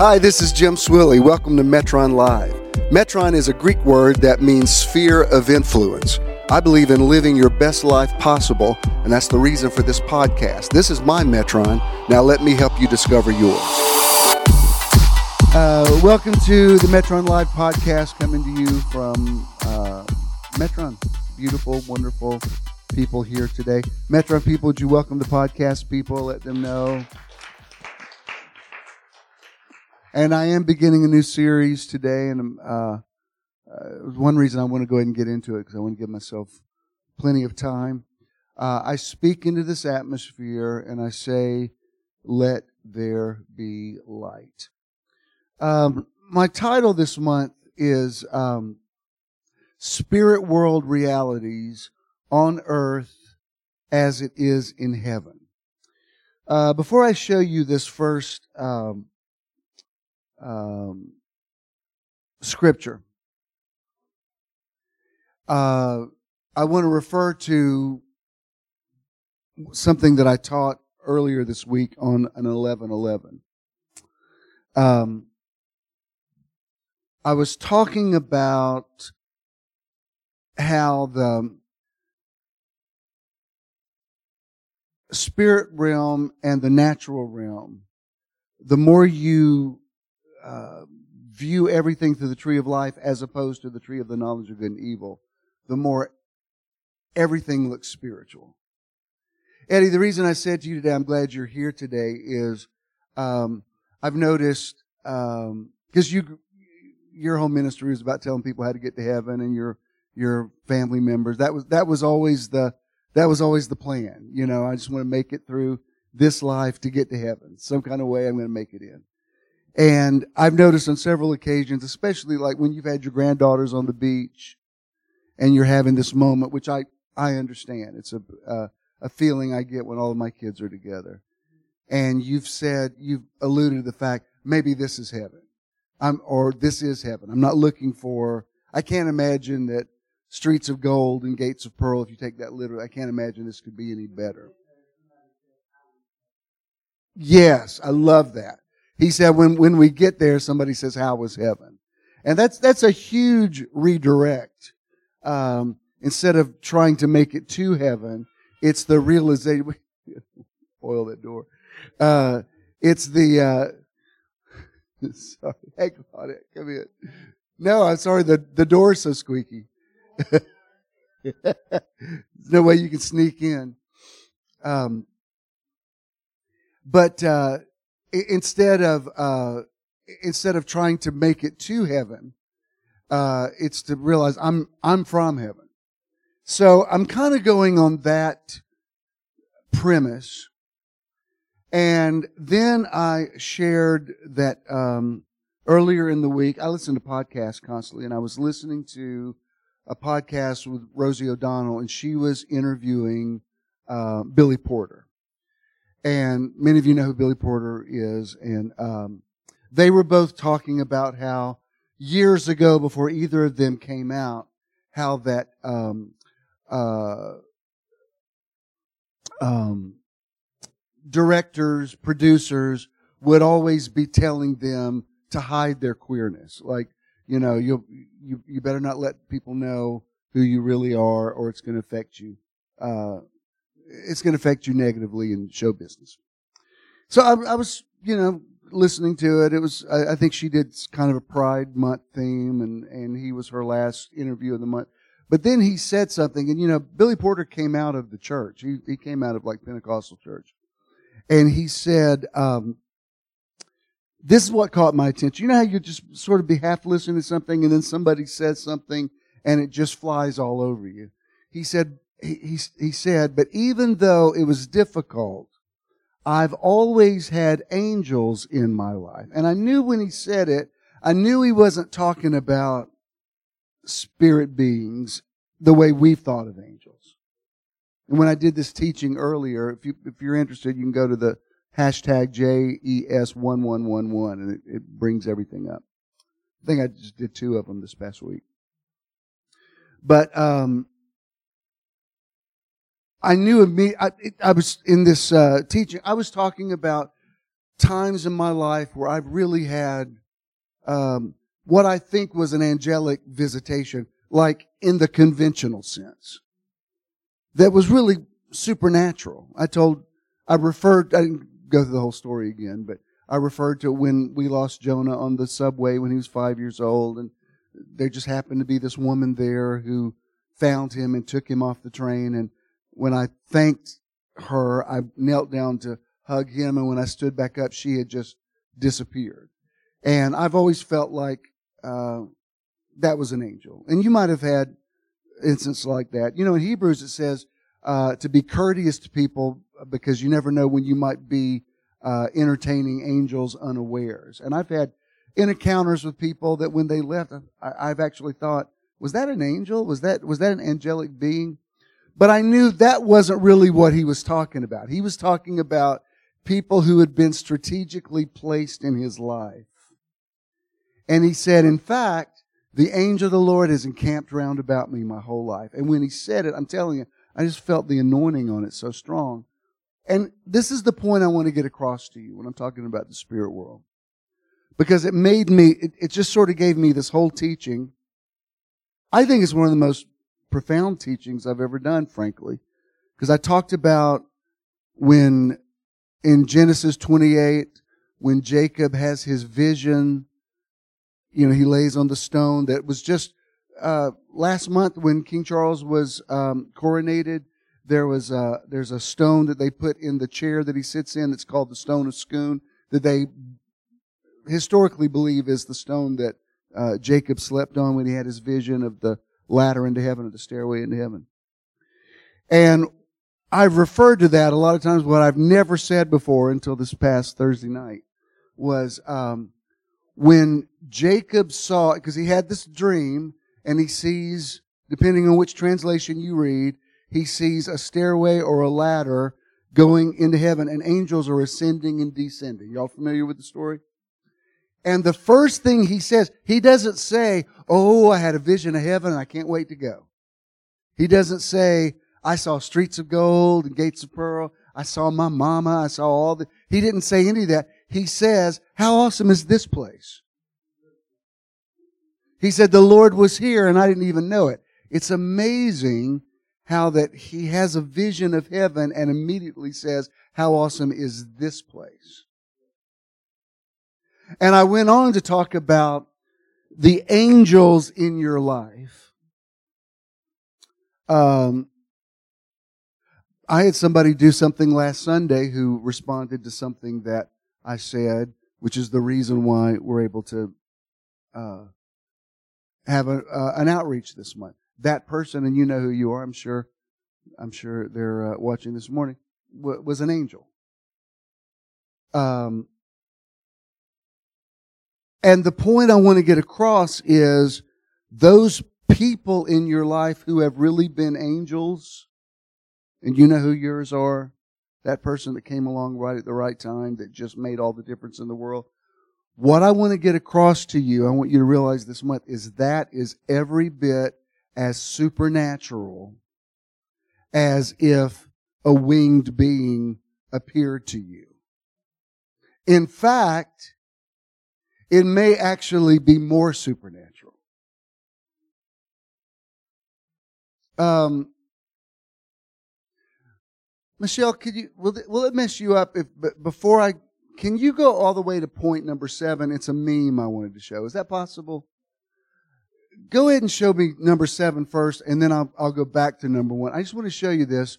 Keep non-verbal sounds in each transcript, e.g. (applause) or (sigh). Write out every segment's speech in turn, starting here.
Hi, this is Jim Swilley. Welcome to Metron Live. Metron is a Greek word that means sphere of influence. I believe in living your best life possible, and that's the reason for this podcast. This is my Metron. Now let me help you discover yours. Uh, welcome to the Metron Live podcast, coming to you from uh, Metron. Beautiful, wonderful people here today. Metron people, would you welcome the podcast people? Let them know. And I am beginning a new series today, and uh, uh, one reason I want to go ahead and get into it because I want to give myself plenty of time. Uh, I speak into this atmosphere and I say, "Let there be light." Um, my title this month is um, "Spirit World Realities on Earth as It Is in Heaven." Uh, before I show you this first um, um, scripture. Uh, I want to refer to something that I taught earlier this week on an 1111. Um, I was talking about how the spirit realm and the natural realm, the more you uh, view everything through the tree of life as opposed to the tree of the knowledge of good and evil, the more everything looks spiritual. Eddie, the reason I said to you today, I'm glad you're here today, is um, I've noticed because um, you your whole ministry is about telling people how to get to heaven and your your family members. That was that was always the that was always the plan. You know, I just want to make it through this life to get to heaven. Some kind of way I'm going to make it in. And I've noticed on several occasions, especially like when you've had your granddaughters on the beach and you're having this moment, which I, I understand. It's a, uh, a feeling I get when all of my kids are together. And you've said, you've alluded to the fact, maybe this is heaven. I'm, or this is heaven. I'm not looking for, I can't imagine that streets of gold and gates of pearl, if you take that literally, I can't imagine this could be any better. Yes, I love that. He said, when, when we get there, somebody says, how was heaven? And that's, that's a huge redirect. Um, instead of trying to make it to heaven, it's the realization, (laughs) oil that door. Uh, it's the, uh, (laughs) sorry, hey, Claudia, come in. No, I'm sorry, the, the door's so squeaky. (laughs) There's no way you can sneak in. Um, but, uh, instead of uh, instead of trying to make it to heaven, uh, it's to realize I'm I'm from heaven. So I'm kind of going on that premise, and then I shared that um, earlier in the week. I listen to podcasts constantly, and I was listening to a podcast with Rosie O'Donnell, and she was interviewing uh, Billy Porter and many of you know who Billy Porter is. And um, they were both talking about how years ago, before either of them came out, how that um, uh, um, directors, producers would always be telling them to hide their queerness. Like, you know, you you you better not let people know who you really are, or it's going to affect you. Uh, it's going to affect you negatively in show business. So I, I was, you know, listening to it. It was, I, I, think she did kind of a Pride Month theme, and and he was her last interview of the month. But then he said something, and you know, Billy Porter came out of the church. He he came out of like Pentecostal church, and he said, um, "This is what caught my attention. You know how you just sort of be half listening to something, and then somebody says something, and it just flies all over you." He said, he, he, said, but even though it was difficult, I've always had angels in my life. And I knew when he said it, I knew he wasn't talking about spirit beings the way we've thought of angels. And when I did this teaching earlier, if you if you're interested, you can go to the hashtag JES1111 and it, it brings everything up. I think I just did two of them this past week. But um, I knew me. I, I was in this uh, teaching. I was talking about times in my life where I've really had um, what I think was an angelic visitation, like in the conventional sense, that was really supernatural. I told, I referred, I didn't go through the whole story again, but I referred to when we lost Jonah on the subway when he was five years old, and there just happened to be this woman there who found him and took him off the train. And when I thanked her, I knelt down to hug him, and when I stood back up, she had just disappeared. And I've always felt like uh, that was an angel. And you might have had instances like that. You know, in Hebrews it says uh, to be courteous to people because you never know when you might be uh, entertaining angels unawares. And I've had encounters with people that when they left, I, have actually thought, was that an angel? Was that was that an angelic being? But I knew that wasn't really what he was talking about. He was talking about people who had been strategically placed in his life. And he said, in fact, the angel of the Lord has encamped round about me my whole life. And when he said it, I'm telling you, I just felt the anointing on it so strong. And this is the point I want to get across to you when I'm talking about the spirit world. Because it made me, it, it just sort of gave me this whole teaching. I think it's one of the most profound teachings I've ever done, frankly. Because I talked about when in Genesis 28, when Jacob has his vision, you know, he lays on the stone that was just uh, last month when King Charles was um, coronated. There was a, there's a stone that they put in the chair that he sits in. That's called the stone of Scone that they historically believe is the stone that uh, Jacob slept on when he had his vision of the ladder into heaven or the stairway into heaven. And I've referred to that a lot of times. What I've never said before until this past Thursday night was um, when Jacob saw, because he had this dream, and he sees, depending on which translation you read, he sees a stairway or a ladder going into heaven, and angels are ascending and descending. Y'all familiar with the story? And the first thing he says, he doesn't say, Oh, I had a vision of heaven and I can't wait to go. He doesn't say, I saw streets of gold and gates of pearl. I saw my mama. I saw all the, he didn't say any of that. He says, how awesome is this place? He said, the Lord was here and I didn't even know it. It's amazing how that he has a vision of heaven and immediately says, how awesome is this place? And I went on to talk about the angels in your life. Um, I had somebody do something last Sunday who responded to something that I said, which is the reason why we're able to uh, have a, uh, an outreach this month. That person, and you know who you are, I'm sure. I'm sure they're uh, watching this morning. W- was an angel. Um, and the point I want to get across is those people in your life who have really been angels and you know who yours are? That person that came along right at the right time that just made all the difference in the world. What I want to get across to you, I want you to realize this month, is that is every bit as supernatural as if a winged being appeared to you. In fact, it may actually be more supernatural. Um, Michelle, could you, will, will it mess you up if, before I, can you go all the way to point number seven? It's a meme I wanted to show. Is that possible? Go ahead and show me number seven first, and then I'll, I'll go back to number one. I just want to show you this.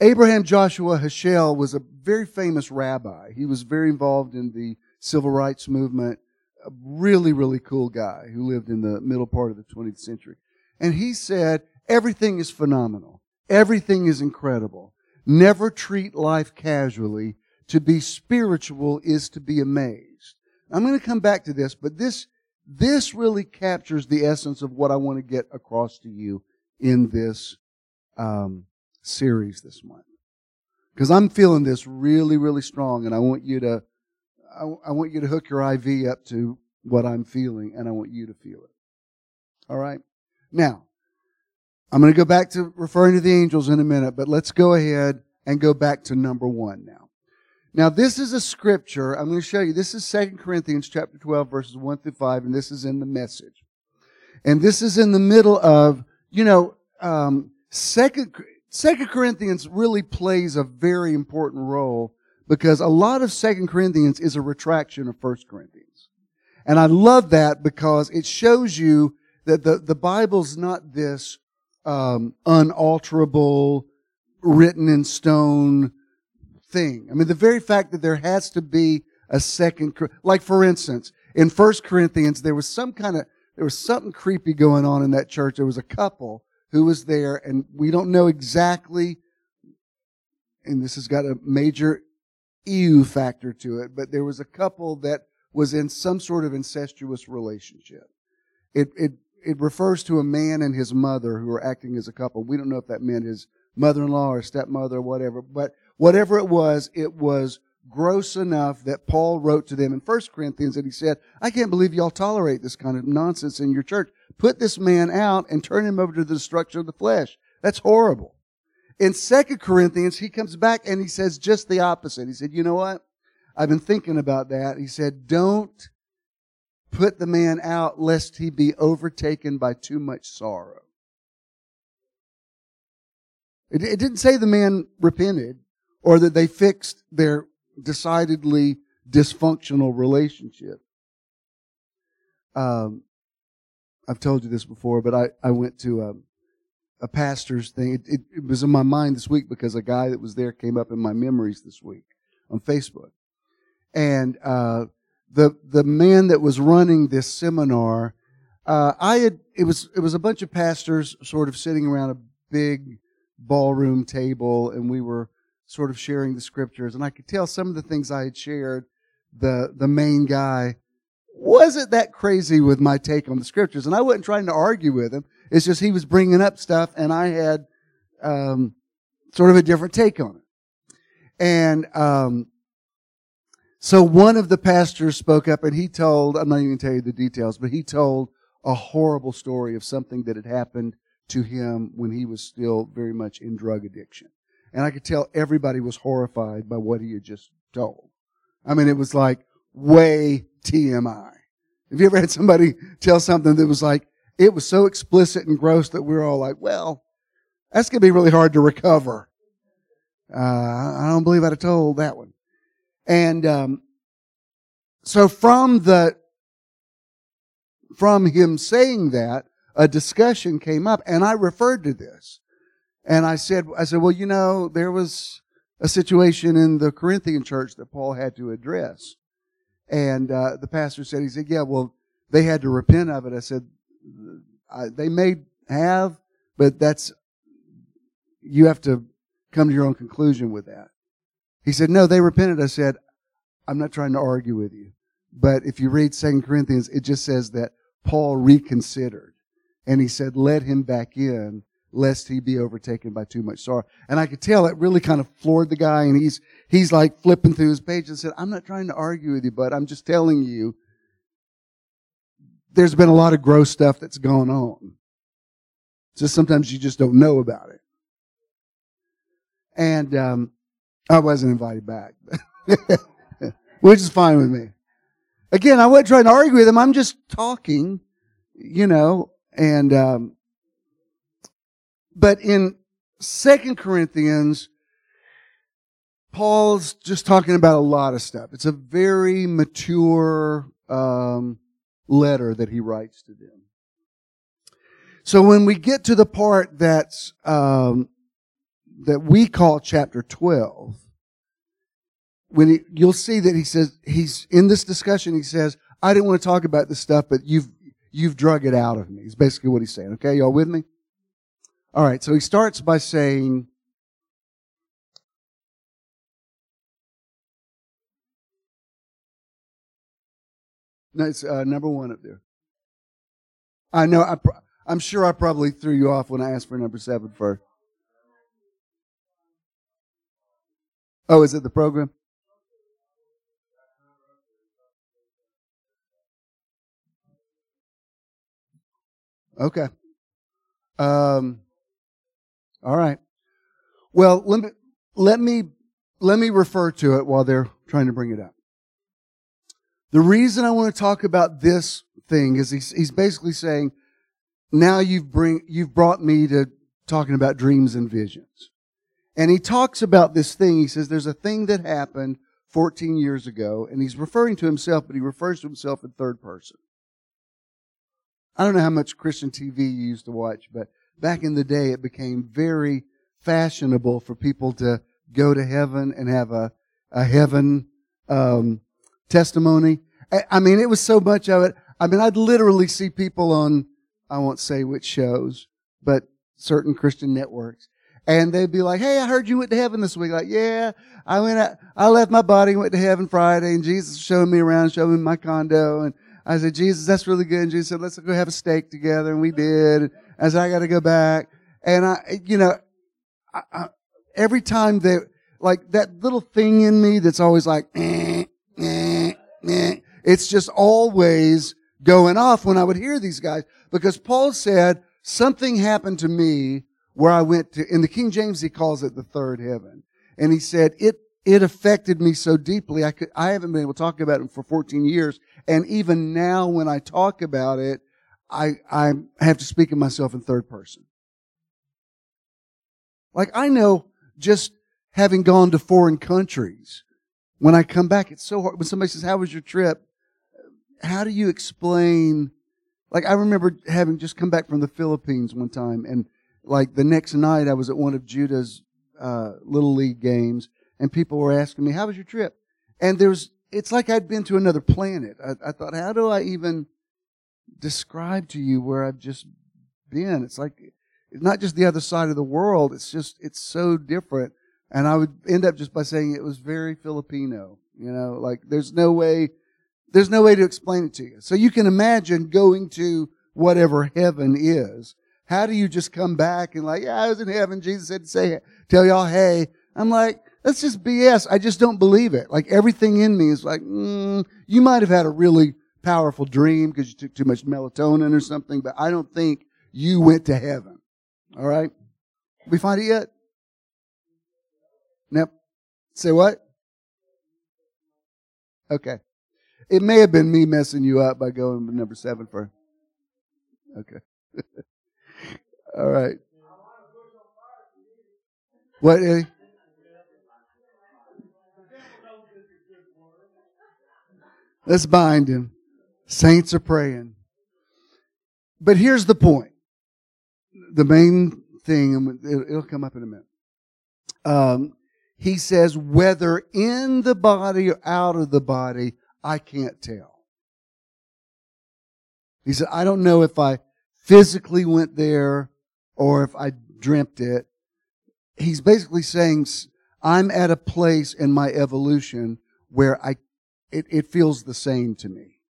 Abraham Joshua Heschel was a very famous rabbi. He was very involved in the civil rights movement. A really, really cool guy who lived in the middle part of the 20th century. And he said, everything is phenomenal. Everything is incredible. Never treat life casually. To be spiritual is to be amazed. I'm going to come back to this, but this, this really captures the essence of what I want to get across to you in this um, series this month. Because I'm feeling this really, really strong, and I want you to, I, I want you to hook your IV up to what I'm feeling, and I want you to feel it. All right. Now, I'm going to go back to referring to the angels in a minute, but let's go ahead and go back to number one now. Now, this is a scripture. I'm going to show you. This is 2 Corinthians chapter 12, verses 1 through 5, and this is in the message. And this is in the middle of, you know, um, Second, Second Corinthians really plays a very important role because a lot of Second Corinthians is a retraction of First Corinthians. And I love that because it shows you that the, the Bible's not this um, unalterable, written in stone thing. I mean, the very fact that there has to be a second, like for instance, in First Corinthians, there was some kind of, there was something creepy going on in that church. There was a couple who was there and we don't know exactly, and this has got a major EU factor to it, but there was a couple that was in some sort of incestuous relationship. It, it, it refers to a man and his mother who are acting as a couple. We don't know if that meant his mother-in-law or stepmother or whatever, but whatever it was, it was gross enough that Paul wrote to them in 1 Corinthians and he said, I can't believe y'all tolerate this kind of nonsense in your church. Put this man out and turn him over to the destruction of the flesh. That's horrible. In Second Corinthians, he comes back and he says just the opposite. He said, you know what? I've been thinking about that. He said, don't put the man out lest he be overtaken by too much sorrow. It, it didn't say the man repented or that they fixed their decidedly dysfunctional relationship. Um, I've told you this before, but I, I went to a, a pastor's thing. It, it, it, was in my mind this week because a guy that was there came up in my memories this week on Facebook. And uh, the the man that was running this seminar, uh, I had it was it was a bunch of pastors sort of sitting around a big ballroom table, and we were sort of sharing the scriptures, and I could tell some of the things I had shared, the, the main guy wasn't that crazy with my take on the scriptures. And I wasn't trying to argue with him. It's just he was bringing up stuff and I had, um, sort of a different take on it. And, um, so one of the pastors spoke up and he told, I'm not even going to tell you the details, but he told a horrible story of something that had happened to him when he was still very much in drug addiction. And I could tell everybody was horrified by what he had just told. I mean, it was like way TMI. Have you ever had somebody tell something that was like, it was so explicit and gross that we were all like, well, that's going to be really hard to recover. Uh, I don't believe I'd have told that one. And, um, so from the, from him saying that, a discussion came up and I referred to this. And I said, I said, well, you know, there was a situation in the Corinthian church that Paul had to address. And uh, the pastor said, he said, yeah, well, they had to repent of it. I said, I, they may have, but that's, you have to come to your own conclusion with that. He said, no, they repented. I said, I'm not trying to argue with you. But if you read Second Corinthians, it just says that Paul reconsidered. And he said, let him back in lest he be overtaken by too much sorrow. And I could tell it really kind of floored the guy and he's, he's like flipping through his page and said, I'm not trying to argue with you, but I'm just telling you, there's been a lot of gross stuff that's gone on. Just sometimes you just don't know about it. And, um, I wasn't invited back, (laughs) which is fine with me. Again, I wasn't trying to argue with him. I'm just talking, you know, and, um, but in Second Corinthians, Paul's just talking about a lot of stuff. It's a very mature um, letter that he writes to them. So when we get to the part that's um, that we call chapter twelve, when he, you'll see that he says he's in this discussion. He says, "I didn't want to talk about this stuff, but you've you've drug it out of me." Is basically what he's saying. Okay, y'all with me? All right, so he starts by saying, No, it's uh, number one up there. I know. I pro- I'm sure I probably threw you off when I asked for number seven first. Oh, is it the program? Okay. Um, all right. Well, let me, let me, let me refer to it while they're trying to bring it up. The reason I want to talk about this thing is he's, he's basically saying, now you've bring, you've brought me to talking about dreams and visions. And he talks about this thing. He says there's a thing that happened 14 years ago, and he's referring to himself, but he refers to himself in third person. I don't know how much Christian TV you used to watch, but back in the day, it became very fashionable for people to go to heaven and have a, a heaven um, testimony. I, mean, it was so much of it. I mean, I'd literally see people on, I won't say which shows, but certain Christian networks. And they'd be like, Hey, I heard you went to heaven this week. Like, yeah, I went, out, I left my body and went to heaven Friday and Jesus showed me around, showed me my condo. And I said, Jesus, that's really good. And Jesus said, let's go have a steak together. And we did. And I said, I got to go back. And I, you know, I, I, every time they, like that little thing in me that's always like, eh, it's just always going off when I would hear these guys because Paul said something happened to me where I went to, in the King James, he calls it the third heaven. And he said, it, it affected me so deeply. I could, I haven't been able to talk about it for 14 years. And even now when I talk about it, I, I have to speak of myself in third person. Like I know just having gone to foreign countries, when I come back, it's so hard. When somebody says, how was your trip? How do you explain? Like I remember having just come back from the Philippines one time and like the next night I was at one of Judah's, uh, little league games and people were asking me, how was your trip? And there's, it's like I'd been to another planet. I, I thought, how do I even describe to you where I've just been? It's like, it's not just the other side of the world. It's just, it's so different. And I would end up just by saying it was very Filipino. You know, like there's no way, there's no way to explain it to you. So you can imagine going to whatever heaven is. How do you just come back and like, yeah, I was in heaven. Jesus said to say, tell y'all, hey. I'm like, that's just BS. I just don't believe it. Like everything in me is like, mm, you might have had a really powerful dream because you took too much melatonin or something, but I don't think you went to heaven. All right. We find it yet? Nope. Say what? Okay. It may have been me messing you up by going number seven for. Okay. (laughs) All right. What, Eddie? Let's bind him. Saints are praying. But here's the point. The main thing, and it'll come up in a minute. Um, he says, whether in the body or out of the body, I can't tell. He said, I don't know if I physically went there or if I dreamt it. He's basically saying, I'm at a place in my evolution where I it, it feels the same to me.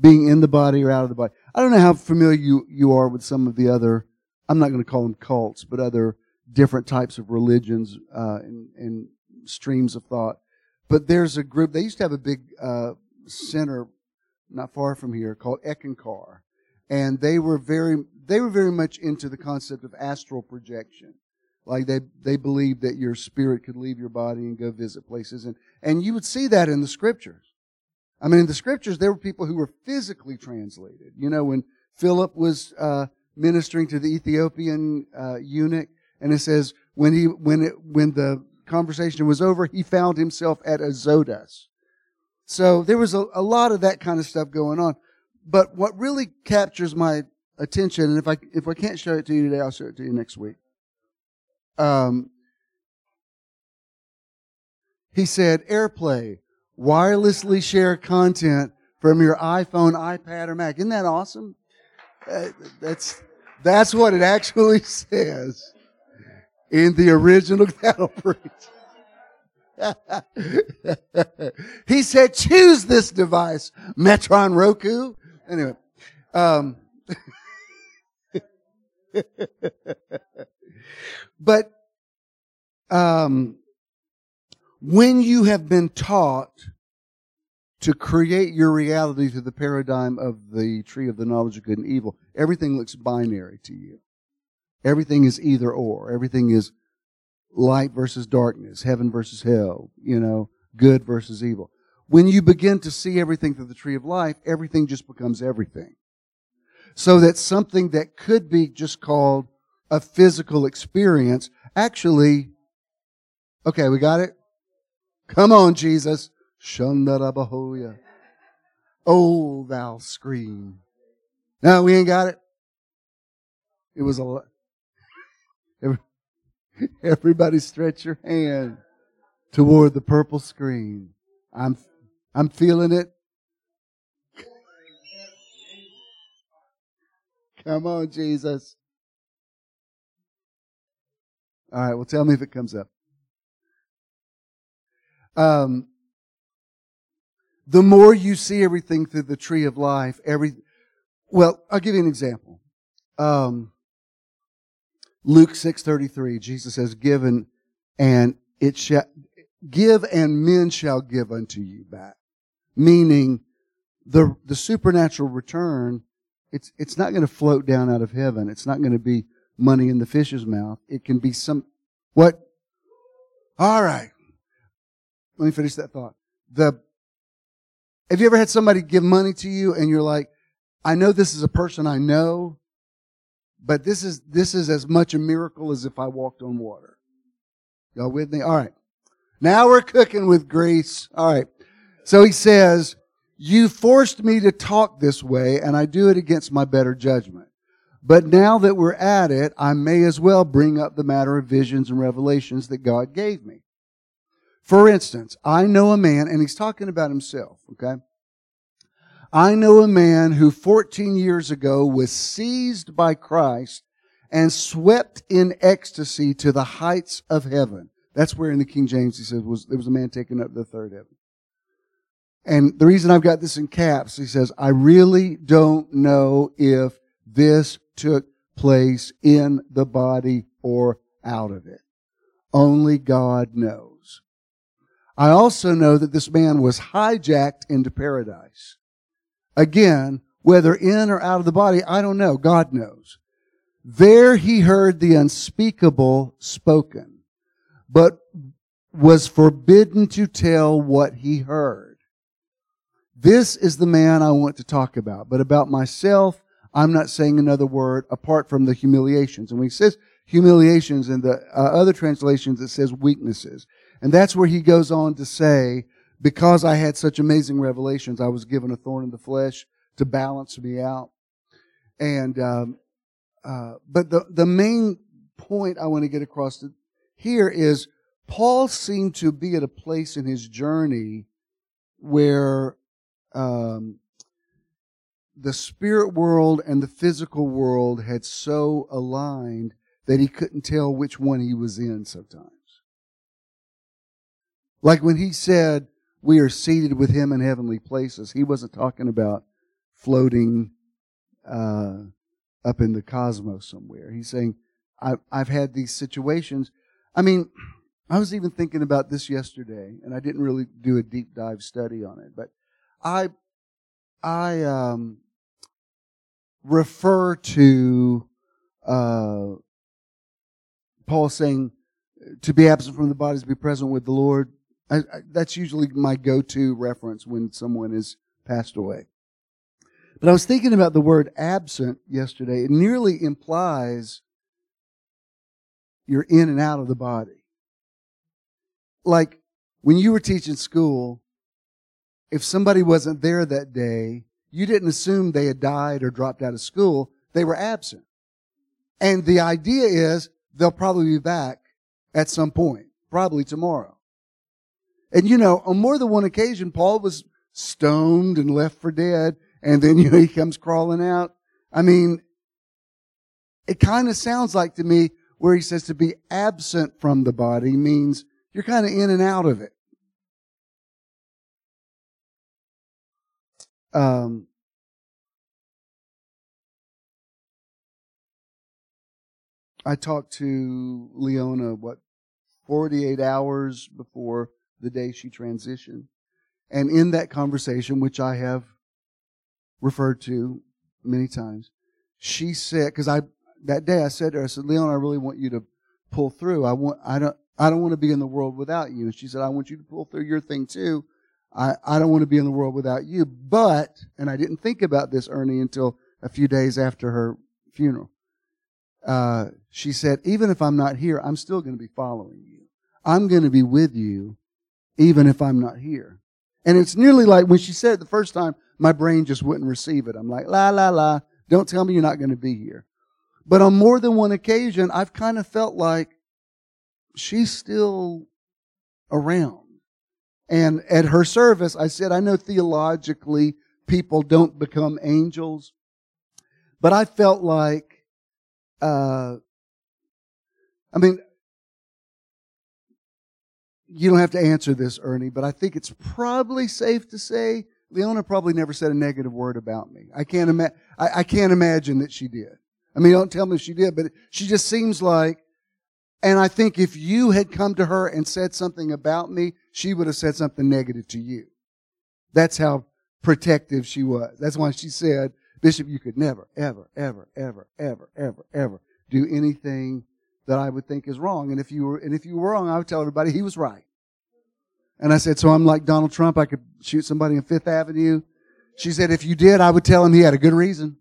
Being in the body or out of the body. I don't know how familiar you, you are with some of the other, I'm not going to call them cults, but other different types of religions uh, and, and, streams of thought. But there's a group, they used to have a big uh, center not far from here called Eckankar. And they were very, they were very much into the concept of astral projection. Like they, they believed that your spirit could leave your body and go visit places. And, and you would see that in the scriptures. I mean, in the scriptures, there were people who were physically translated. You know, when Philip was, uh, ministering to the Ethiopian, uh, eunuch, and it says, when he, when it, when the conversation was over, he found himself at Azotus. So there was a, a lot of that kind of stuff going on. But what really captures my attention, and if I, if I can't show it to you today, I'll show it to you next week um, he said, AirPlay, wirelessly share content from your iPhone, iPad, or Mac. Isn't that awesome? Uh, that's that's what it actually (laughs) says in the original (laughs) cattle preach. (laughs) he said, choose this device, Metron Roku. Anyway, um, (laughs) But um, when you have been taught to create your reality through the paradigm of the tree of the knowledge of good and evil, everything looks binary to you. Everything is either or. Everything is light versus darkness, heaven versus hell, you know, good versus evil. When you begin to see everything through the tree of life, everything just becomes everything. So that something that could be just called a physical experience actually, okay, we got it? Come on, Jesus. Oh, thou scream. No, we ain't got it. It was a. (laughs) Everybody stretch your hand toward the purple screen. I'm, I'm feeling it. (laughs) Come on, Jesus. All right, well, tell me if it comes up. Um, the more you see everything through the tree of life, every, well, I'll give you an example. Um, Luke 6:33, Jesus says, "Given and it shall give and men shall give unto you back." Meaning the the supernatural return it's it's not going to float down out of heaven. It's not going to be money in the fish's mouth. It can be some what? All right. Let me finish that thought. The have you ever had somebody give money to you and you're like, I know this is a person I know, but this is, this is as much a miracle as if I walked on water. Y'all with me? All right. Now we're cooking with grease. All right. So he says, you forced me to talk this way and I do it against my better judgment. But now that we're at it, I may as well bring up the matter of visions and revelations that God gave me. For instance, I know a man, and he's talking about himself, okay? I know a man who 14 years ago was seized by Christ and swept in ecstasy to the heights of heaven. That's where in the King James he says was there was a man taken up to the third heaven. And the reason I've got this in caps, he says, I really don't know if this took place in the body or out of it. Only God knows. I also know that this man was hijacked into paradise. Again, whether in or out of the body, I don't know. God knows. There he heard the unspeakable spoken, but was forbidden to tell what he heard. This is the man I want to talk about. But about myself, I'm not saying another word apart from the humiliations. And when he says humiliations in the uh, other translations, it says weaknesses. And that's where he goes on to say, because I had such amazing revelations, I was given a thorn in the flesh to balance me out. And, um, uh, but the, the main point I want to get across to here is Paul seemed to be at a place in his journey where um, the spirit world and the physical world had so aligned that he couldn't tell which one he was in sometimes. Like when he said, we are seated with him in heavenly places. He wasn't talking about floating uh, up in the cosmos somewhere. He's saying, I've, I've had these situations. I mean, I was even thinking about this yesterday, and I didn't really do a deep dive study on it, but I, I um, refer to uh, Paul saying, to be absent from the body is to be present with the Lord. I, I, that's usually my go-to reference when someone has passed away. But I was thinking about the word absent yesterday. It nearly implies you're in and out of the body. Like when you were teaching school, if somebody wasn't there that day, you didn't assume they had died or dropped out of school. They were absent. And the idea is they'll probably be back at some point, probably tomorrow. And you know, on more than one occasion, Paul was stoned and left for dead, and then (laughs) you know he comes crawling out. I mean, it kind of sounds like to me where he says to be absent from the body means you're kind of in and out of it. Um, I talked to Leona, what, 48 hours before the day she transitioned. And in that conversation, which I have referred to many times, she said, because I, that day I said to her, I said, Leon, I really want you to pull through. I want, I don't, I don't want to be in the world without you. And she said, I want you to pull through your thing too. I, I don't want to be in the world without you. But, and I didn't think about this, Ernie, until a few days after her funeral. Uh, she said, even if I'm not here, I'm still going to be following you. I'm going to be with you, even if I'm not here. And it's nearly like when she said it the first time, my brain just wouldn't receive it. I'm like, la, la, la. Don't tell me you're not going to be here. But on more than one occasion, I've kind of felt like she's still around. And at her service, I said, I know theologically people don't become angels, but I felt like, uh, I mean, you don't have to answer this, Ernie, but I think it's probably safe to say Leona probably never said a negative word about me. I can't ima- I, can't imagine that she did. I mean, don't tell me she did, but she just seems like, and I think if you had come to her and said something about me, she would have said something negative to you. That's how protective she was. That's why she said, Bishop, you could never, ever, ever, ever, ever, ever, ever do anything that I would think is wrong. And if you were, and if you were wrong, I would tell everybody he was right. And I said, so I'm like Donald Trump. I could shoot somebody in Fifth Avenue. She said, if you did, I would tell him he had a good reason.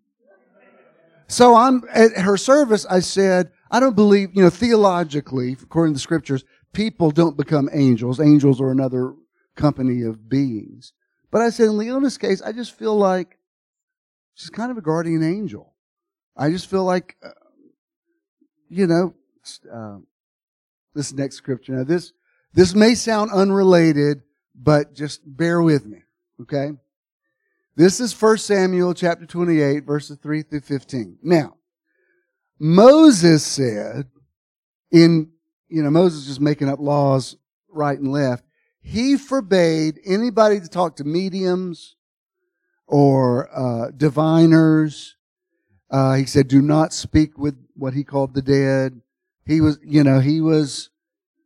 So I'm at her service. I said, I don't believe, you know, theologically, according to the scriptures, people don't become angels. Angels are another company of beings. But I said, in Leona's case, I just feel like she's kind of a guardian angel. I just feel like, uh, you know, uh, this next scripture. Now, this this may sound unrelated, but just bear with me, okay? This is 1 Samuel chapter 28, verses 3 through 15. Now, Moses said in, you know, Moses just making up laws right and left. He forbade anybody to talk to mediums or uh, diviners. Uh, he said, do not speak with what he called the dead. He was, you know, he was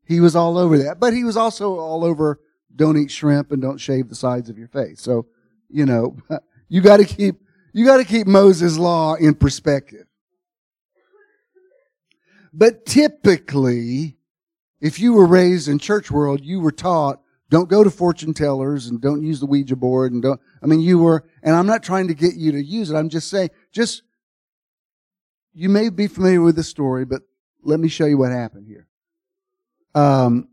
he was all over that. But he was also all over don't eat shrimp and don't shave the sides of your face. So, you know, (laughs) you gotta keep, you gotta keep Moses' law in perspective. But typically, if you were raised in church world, you were taught don't go to fortune tellers and don't use the Ouija board and don't, I mean, you were, and I'm not trying to get you to use it. I'm just saying, just, you may be familiar with the story, but let me show you what happened here. Um,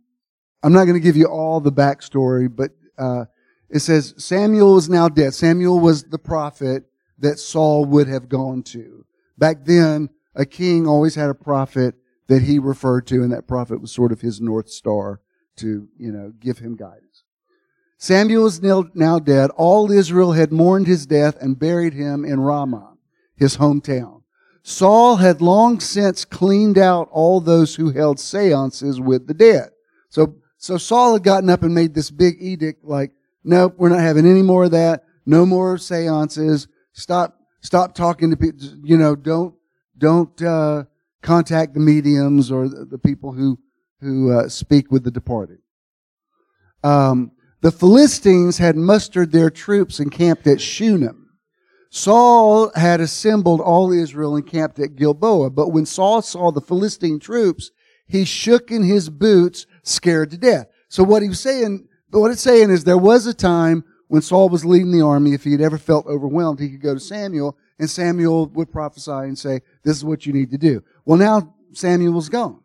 I'm not going to give you all the backstory, but uh, it says Samuel is now dead. Samuel was the prophet that Saul would have gone to. Back then, a king always had a prophet that he referred to, and that prophet was sort of his north star to, you know, give him guidance. Samuel is now dead. All Israel had mourned his death and buried him in Ramah, his hometown. Saul had long since cleaned out all those who held seances with the dead. So, so Saul had gotten up and made this big edict like, nope, we're not having any more of that. No more seances. Stop, stop talking to people. You know, don't, don't, uh, contact the mediums or the, the people who, who, uh, speak with the departed. Um, the Philistines had mustered their troops and camped at Shunem. Saul had assembled all Israel and camped at Gilboa. But when Saul saw the Philistine troops, he shook in his boots, scared to death. So what he was saying, but what it's saying is there was a time when Saul was leading the army, if he had ever felt overwhelmed, he could go to Samuel and Samuel would prophesy and say, this is what you need to do. Well, now Samuel's gone.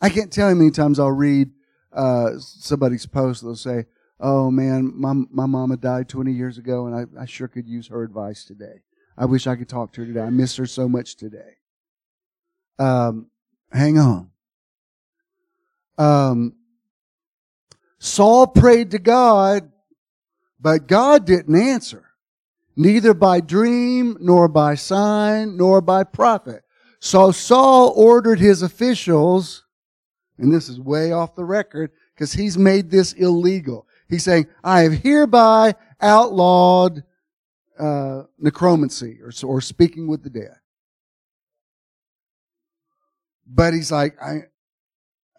I can't tell you how many times I'll read uh, somebody's post. They'll say, oh man, my, my mama died 20 years ago and I, I sure could use her advice today. I wish I could talk to her today. I miss her so much today. Um, hang on. Um, Saul prayed to God, but God didn't answer. Neither by dream, nor by sign, nor by prophet. So Saul ordered his officials, and this is way off the record, because he's made this illegal. He's saying, I have hereby outlawed uh, necromancy or, or speaking with the dead. But he's like, I,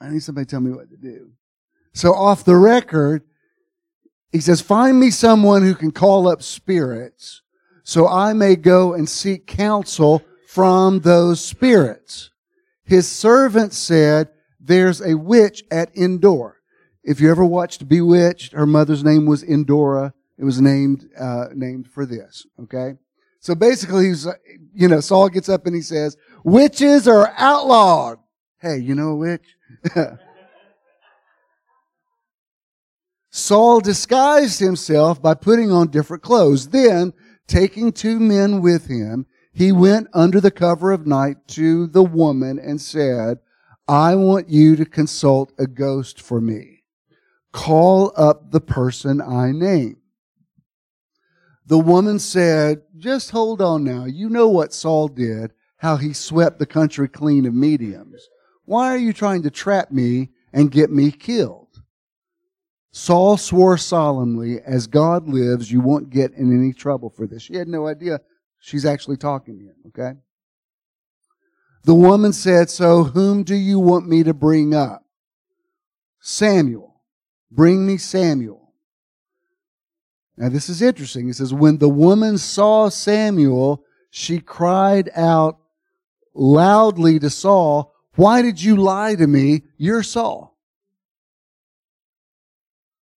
I need somebody to tell me what to do. So off the record, he says, find me someone who can call up spirits so I may go and seek counsel from those spirits. his servant said, there's a witch at Endor. If you ever watched Bewitched, her mother's name was Endora. It was named, uh, named for this. Okay. So basically he's, you know, Saul gets up and he says, witches are outlawed. Hey, you know a witch? (laughs) Saul disguised himself by putting on different clothes. Then, taking two men with him, he went under the cover of night to the woman and said, I want you to consult a ghost for me. Call up the person I name. The woman said, just hold on now. You know what Saul did, how he swept the country clean of mediums. Why are you trying to trap me and get me killed? Saul swore solemnly, as God lives, you won't get in any trouble for this. She had no idea she's actually talking to him, okay? The woman said, So whom do you want me to bring up? Samuel. Bring me Samuel. Now this is interesting. It says, When the woman saw Samuel, she cried out loudly to Saul, Why did you lie to me? You're Saul.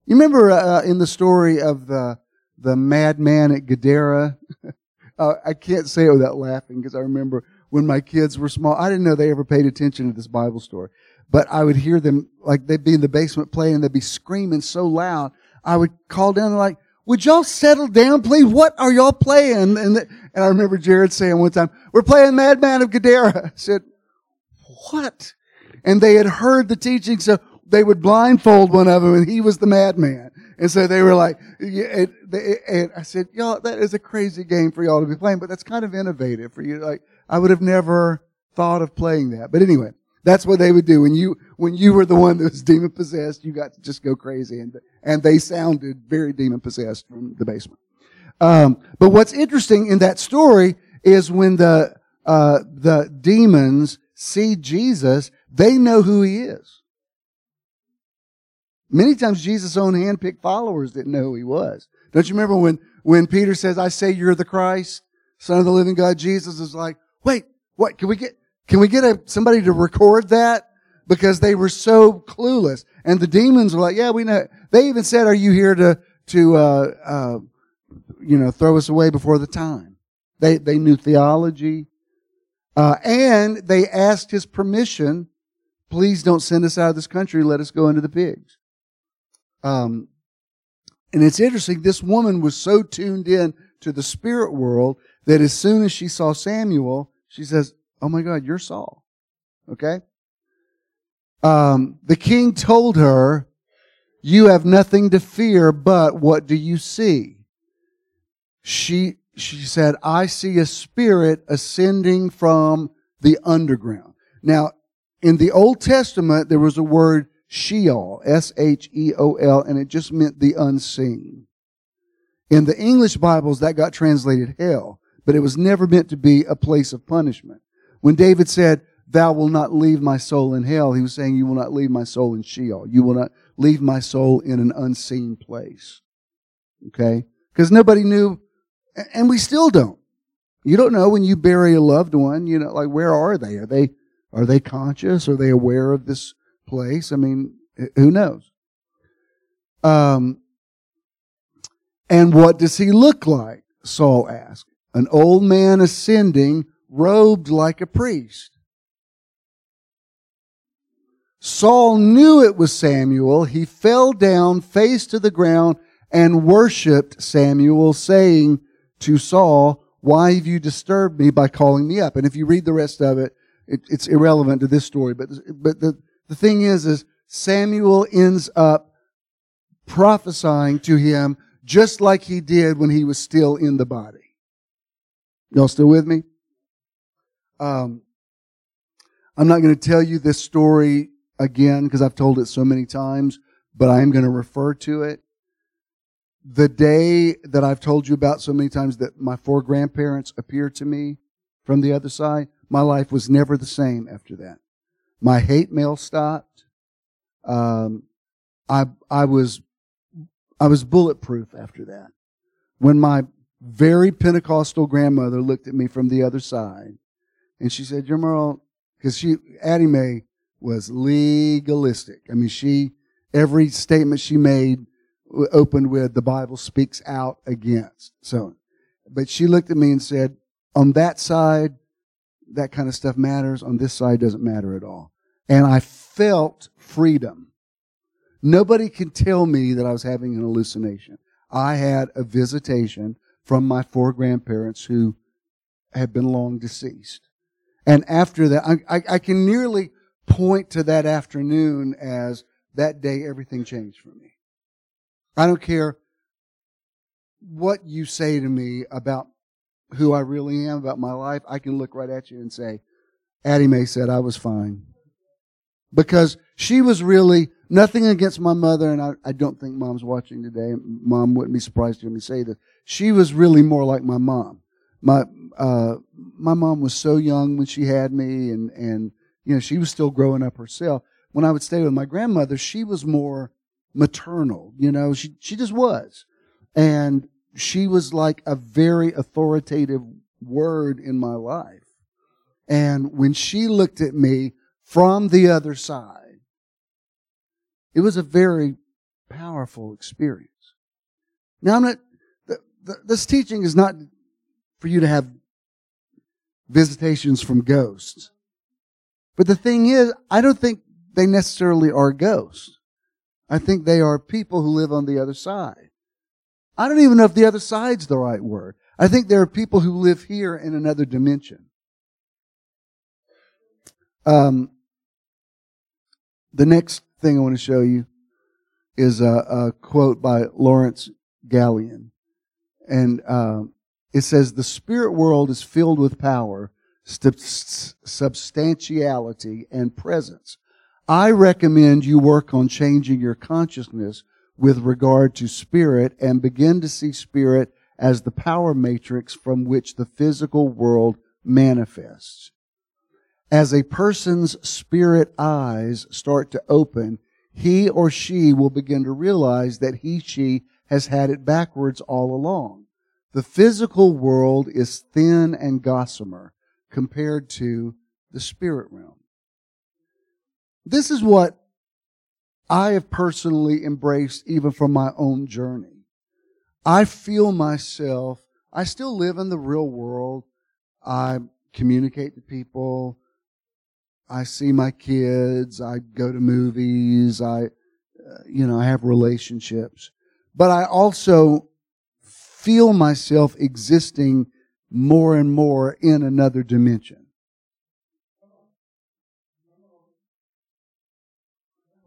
You remember uh, in the story of the the madman at Gadara? (laughs) uh, I can't say it without laughing because I remember when my kids were small. I didn't know they ever paid attention to this Bible story, but I would hear them like they'd be in the basement playing and they'd be screaming so loud. I would call down like, "Would y'all settle down, please? What are y'all playing?" And the, and I remember Jared saying one time, "We're playing Madman of Gadara." (laughs) I said, "What?" And they had heard the teaching, so they would blindfold one of them and he was the madman. And so they were like, yeah, and, they, and I said, y'all, that is a crazy game for y'all to be playing, but that's kind of innovative for you. Like, I would have never thought of playing that. But anyway, that's what they would do. When you, when you were the one that was demon possessed, you got to just go crazy. And, and they sounded very demon possessed from the basement. Um, but what's interesting in that story is when the, uh, the demons see Jesus, they know who he is. Many times Jesus' own handpicked followers didn't know who he was. Don't you remember when, when Peter says, I say you're the Christ, son of the living God? Jesus is like, wait, what? Can we get, can we get a, somebody to record that? Because they were so clueless. And the demons were like, yeah, we know. They even said, are you here to, to, uh, uh, you know, throw us away before the time? They, they knew theology. Uh, and they asked his permission. Please don't send us out of this country. Let us go into the pigs. Um, and it's interesting, this woman was so tuned in to the spirit world that as soon as she saw Samuel, she says, Oh my God, you're Saul. Okay? Um, the king told her, You have nothing to fear, but what do you see? She, she said, I see a spirit ascending from the underground. Now, in the Old Testament, there was a word Sheol, S-H-E-O-L, and it just meant the unseen. In the English Bibles, that got translated hell, but it was never meant to be a place of punishment. When David said, thou will not leave my soul in hell, he was saying, you will not leave my soul in Sheol. You will not leave my soul in an unseen place. Okay? Because nobody knew, and we still don't. You don't know when you bury a loved one, you know, like where are they? Are they, are they conscious? Are they aware of this place. I mean, who knows? Um, and what does he look like? Saul asked. An old man ascending, robed like a priest. Saul knew it was Samuel. He fell down face to the ground and worshiped Samuel, saying to Saul, Why have you disturbed me by calling me up? And if you read the rest of it, it it's irrelevant to this story, but, but the, the thing is, is Samuel ends up prophesying to him just like he did when he was still in the body. Y'all still with me? Um, I'm not going to tell you this story again because I've told it so many times, but I am going to refer to it. The day that I've told you about so many times that my four grandparents appeared to me from the other side, my life was never the same after that. My hate mail stopped. Um, I I was I was bulletproof after that. When my very Pentecostal grandmother looked at me from the other side, and she said, "Your moral," because she Addie Mae was legalistic. I mean, she every statement she made opened with the Bible speaks out against. So, but she looked at me and said, on that side, that kind of stuff matters. On this side, doesn't matter at all. And I felt freedom. Nobody can tell me that I was having an hallucination. I had a visitation from my four grandparents who had been long deceased. And after that, I, I, I can nearly point to that afternoon as that day everything changed for me. I don't care what you say to me about who I really am, about my life. I can look right at you and say, Addie Mae said I was fine. Because she was really nothing against my mother, and I, I don't think mom's watching today. Mom wouldn't be surprised to hear me say this. She was really more like my mom. My uh, my mom was so young when she had me, and and you know she was still growing up herself. When I would stay with my grandmother, she was more maternal. You know, she she just was, and she was like a very authoritative word in my life. And when she looked at me from the other side, it was a very powerful experience. Now, I'm not. this teaching is not for you to have visitations from ghosts. But the thing is, I don't think they necessarily are ghosts. I think they are people who live on the other side. I don't even know if the other side's the right word. I think there are people who live here in another dimension. Um, the next thing I want to show you is a, a quote by Lawrence Galion. And uh, it says, The spirit world is filled with power, substantiality, and presence. I recommend you work on changing your consciousness with regard to spirit and begin to see spirit as the power matrix from which the physical world manifests. As a person's spirit eyes start to open, he or she will begin to realize that he, she has had it backwards all along. The physical world is thin and gossamer compared to the spirit realm. This is what I have personally embraced even from my own journey. I feel myself, I still live in the real world. I communicate to people. I see my kids. I go to movies. I, uh, you know, I have relationships. But I also feel myself existing more and more in another dimension.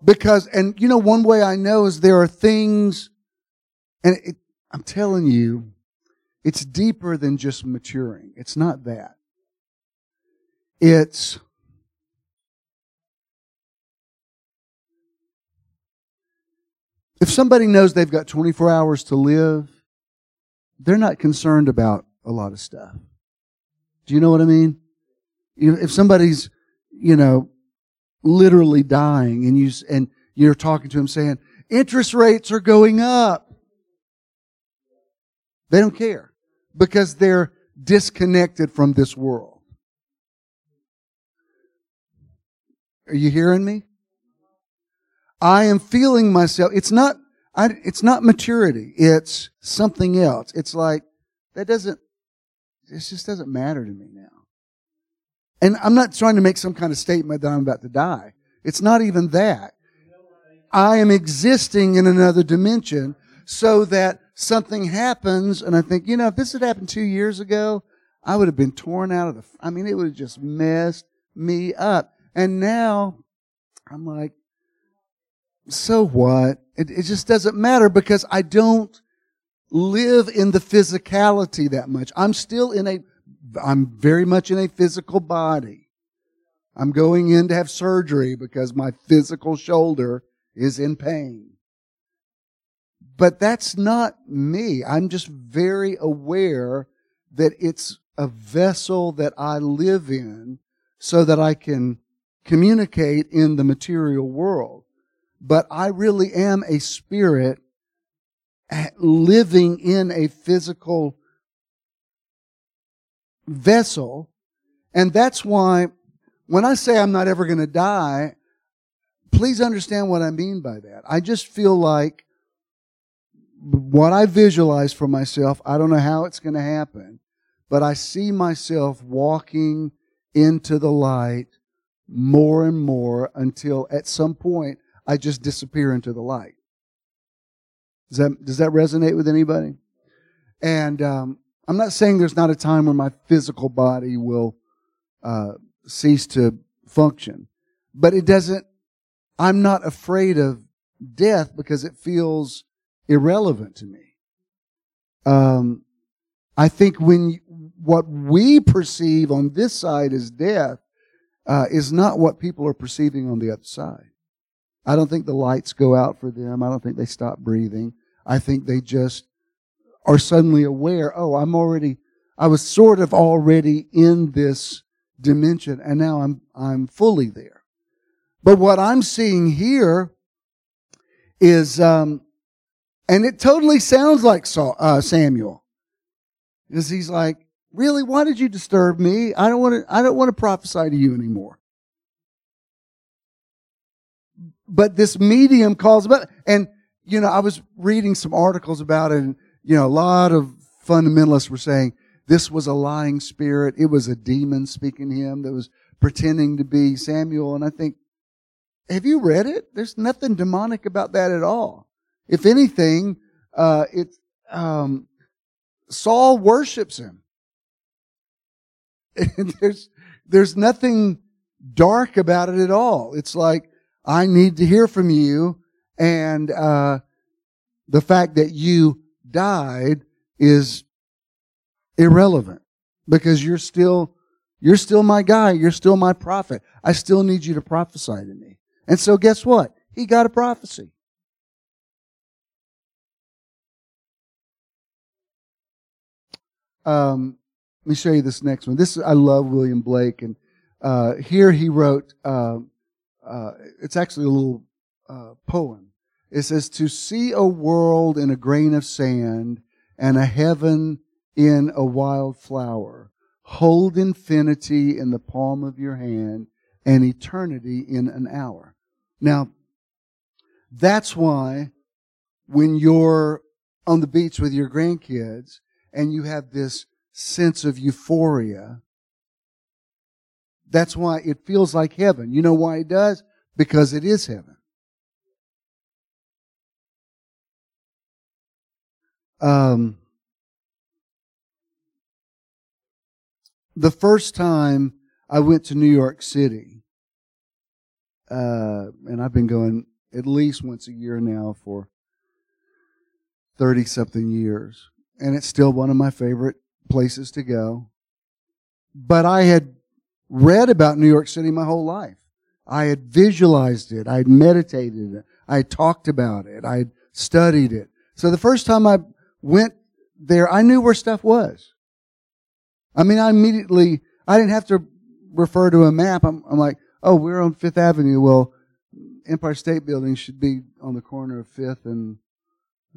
Because, and you know, one way I know is there are things, and it, I'm telling you, it's deeper than just maturing. It's not that. It's, if somebody knows they've got 24 hours to live, they're not concerned about a lot of stuff. Do you know what I mean? If somebody's, you know, literally dying and you and you're talking to him saying interest rates are going up they don't care because they're disconnected from this world are you hearing me i am feeling myself it's not I, it's not maturity it's something else it's like that doesn't this just doesn't matter to me now and I'm not trying to make some kind of statement that I'm about to die. It's not even that. I am existing in another dimension so that something happens and I think, you know, if this had happened two years ago, I would have been torn out of the, I mean, it would have just messed me up. And now I'm like, so what? It, it just doesn't matter because I don't live in the physicality that much. I'm still in a I'm very much in a physical body. I'm going in to have surgery because my physical shoulder is in pain. But that's not me. I'm just very aware that it's a vessel that I live in so that I can communicate in the material world. But I really am a spirit living in a physical vessel. And that's why when I say I'm not ever going to die, please understand what I mean by that. I just feel like what I visualize for myself, I don't know how it's going to happen, but I see myself walking into the light more and more until at some point I just disappear into the light. Does that, does that resonate with anybody? And um, I'm not saying there's not a time when my physical body will uh, cease to function, but it doesn't. I'm not afraid of death because it feels irrelevant to me. Um, I think when what we perceive on this side as death uh, is not what people are perceiving on the other side. I don't think the lights go out for them. I don't think they stop breathing. I think they just are suddenly aware, oh, I'm already, I was sort of already in this dimension and now I'm, I'm fully there. But what I'm seeing here is, um, and it totally sounds like Saul, uh, Samuel. Is he's like, really, why did you disturb me? I don't want to, I don't want to prophesy to you anymore. But this medium calls about, and you know, I was reading some articles about it, and you know, a lot of fundamentalists were saying this was a lying spirit. It was a demon speaking to him that was pretending to be Samuel. And I think, have you read it? There's nothing demonic about that at all. If anything, uh, it, um, Saul worships him. And (laughs) there's, there's nothing dark about it at all. It's like, I need to hear from you. And, uh, the fact that you died is irrelevant because you're still, you're still my guy. You're still my prophet. I still need you to prophesy to me. And so guess what? He got a prophecy. Um, let me show you this next one. This I love William Blake, and uh, here he wrote. Uh, uh, it's actually a little uh, poem. It says, "To see a world in a grain of sand, and a heaven in a wild flower. Hold infinity in the palm of your hand, and eternity in an hour." Now, that's why when you're on the beach with your grandkids and you have this sense of euphoria. That's why it feels like heaven. You know why it does? Because it is heaven. Um, the first time I went to New York City, uh, and I've been going at least once a year now for 30 something years and it's still one of my favorite places to go. But I had read about New York City my whole life. I had visualized it. I had meditated it. I had talked about it. I had studied it. So the first time I went there, I knew where stuff was. I mean, I immediately, I didn't have to refer to a map. I'm, I'm like, oh, we're on Fifth Avenue. Well, Empire State Building should be on the corner of Fifth and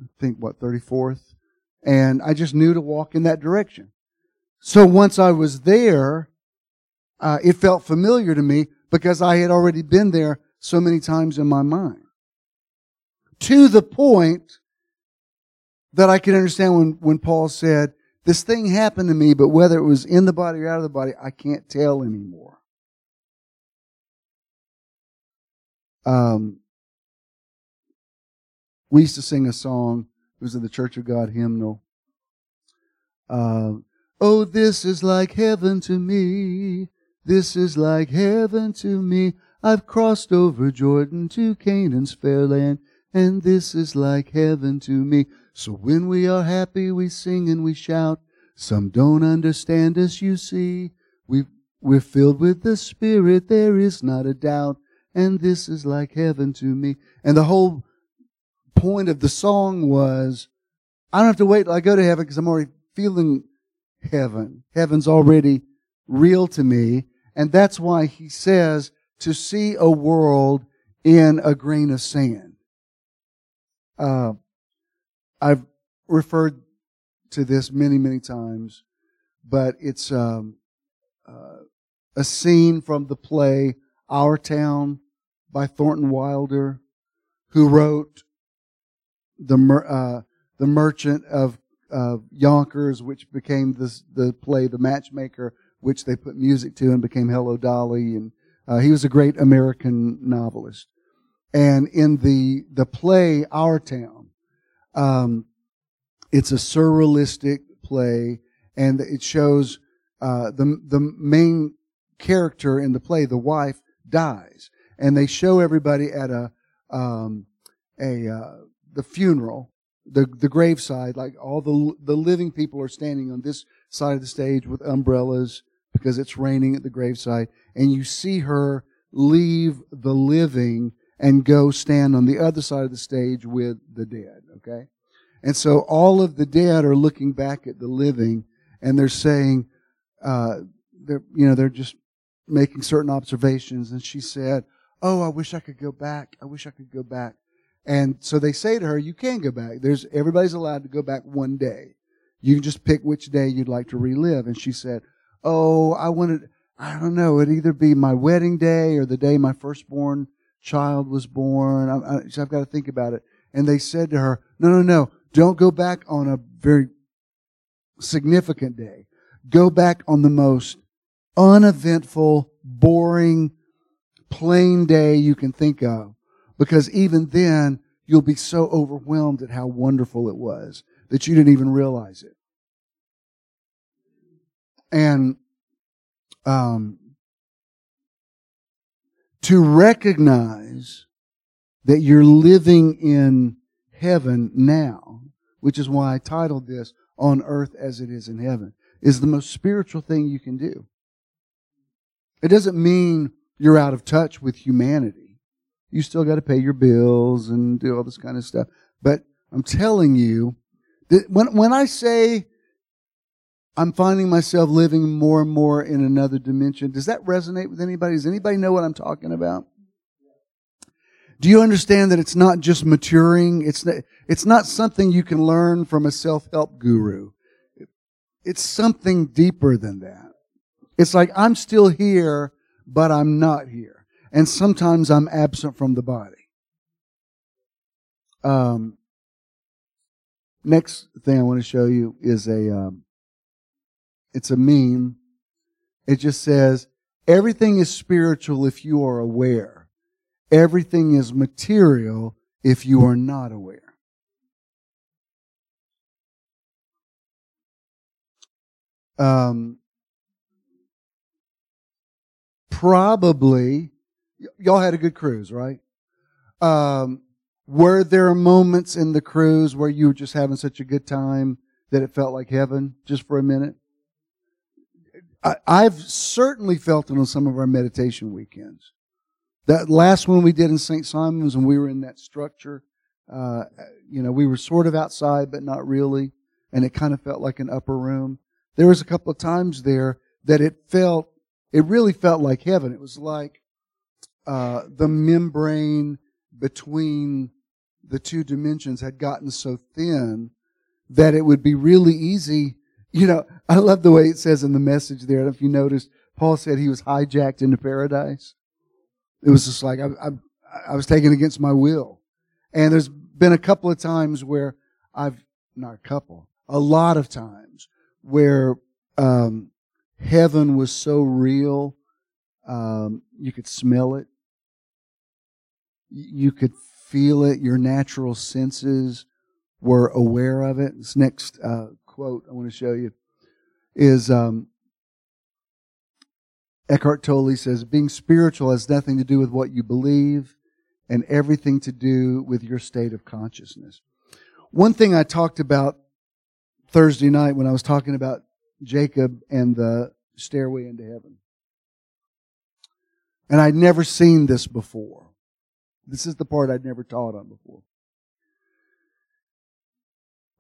I think what, 34th? And I just knew to walk in that direction. So once I was there, uh, it felt familiar to me because I had already been there so many times in my mind. To the point that I could understand when, when Paul said, this thing happened to me, but whether it was in the body or out of the body, I can't tell anymore. Um, we used to sing a song it was in the Church of God hymnal. Uh, oh, this is like heaven to me. This is like heaven to me. I've crossed over Jordan to Canaan's fair land, and this is like heaven to me. So when we are happy, we sing and we shout. Some don't understand us, you see. we we're filled with the Spirit, there is not a doubt. And this is like heaven to me. And the whole point of the song was, I don't have to wait till I go to heaven because I'm already feeling heaven. Heaven's already real to me. And that's why he says to see a world in a grain of sand. Uh, I've referred to this many, many times, but it's um, uh, a scene from the play Our Town by Thornton Wilder, who wrote the uh, the Merchant of uh, Yonkers, which became this, the play The Matchmaker, which they put music to and became Hello Dolly. And uh, he was a great American novelist. And in the the play Our Town, um, it's a surrealistic play, and it shows uh, the the main character in the play, the wife, dies, and they show everybody at a um, a uh, the funeral, the the graveside, like all the the living people are standing on this side of the stage with umbrellas because it's raining at the graveside, and you see her leave the living and go stand on the other side of the stage with the dead. Okay, and so all of the dead are looking back at the living, and they're saying, uh, they're you know they're just making certain observations, and she said, "Oh, I wish I could go back. I wish I could go back." And so they say to her, "You can go back. There's everybody's allowed to go back one day. You can just pick which day you'd like to relive." And she said, "Oh, I wanted. I don't know. It'd either be my wedding day or the day my firstborn child was born. I, I, so I've got to think about it." And they said to her, "No, no, no. Don't go back on a very significant day. Go back on the most uneventful, boring, plain day you can think of. Because even then, you'll be so overwhelmed at how wonderful it was that you didn't even realize it. And um, to recognize that you're living in heaven now, which is why I titled this On Earth as It Is in Heaven, is the most spiritual thing you can do. It doesn't mean you're out of touch with humanity. You still got to pay your bills and do all this kind of stuff. But I'm telling you that when, when I say I'm finding myself living more and more in another dimension, does that resonate with anybody? Does anybody know what I'm talking about? Do you understand that it's not just maturing? It's not, it's not something you can learn from a self-help guru. It's something deeper than that. It's like I'm still here, but I'm not here. And sometimes I'm absent from the body. Um, next thing I want to show you is a, um, it's a meme. It just says, everything is spiritual if you are aware. Everything is material if you are not aware. Um, probably y'all had a good cruise, right? Um, were there moments in the cruise where you were just having such a good time that it felt like heaven just for a minute? I, have certainly felt it on some of our meditation weekends. That last one we did in St. Simon's when we were in that structure, uh, you know, we were sort of outside, but not really. And it kind of felt like an upper room. There was a couple of times there that it felt it really felt like heaven. It was like uh, the membrane between the two dimensions had gotten so thin that it would be really easy. You know, I love the way it says in the message there. If you noticed, Paul said he was hijacked into paradise. It was just like I, I, I was taken against my will. And there's been a couple of times where I've, not a couple, a lot of times where um, heaven was so real. Um, you could smell it. You could feel it. Your natural senses were aware of it. This next uh, quote I want to show you is um, Eckhart Tolle says, Being spiritual has nothing to do with what you believe and everything to do with your state of consciousness. One thing I talked about Thursday night when I was talking about Jacob and the stairway into heaven. And I'd never seen this before. This is the part I'd never taught on before.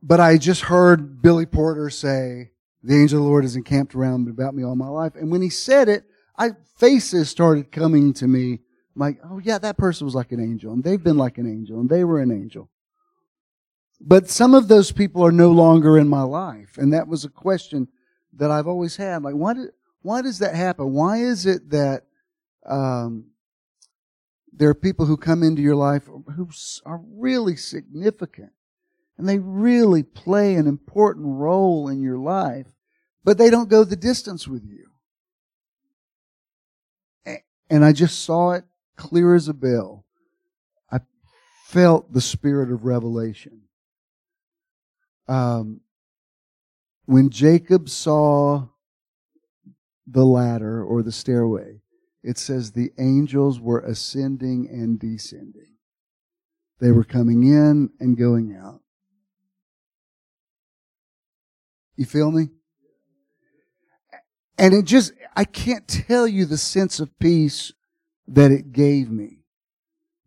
But I just heard Billy Porter say, the angel of the Lord is encamped around about me all my life. And when he said it, I, faces started coming to me like, oh yeah, that person was like an angel and they've been like an angel and they were an angel. But some of those people are no longer in my life. And that was a question that I've always had. Like, why did, why does that happen? Why is it that um, there are people who come into your life who are really significant and they really play an important role in your life, but they don't go the distance with you? And I just saw it clear as a bell. I felt the spirit of revelation. Um, when Jacob saw the ladder or the stairway, it says the angels were ascending and descending. They were coming in and going out. You feel me? And it just, I can't tell you the sense of peace that it gave me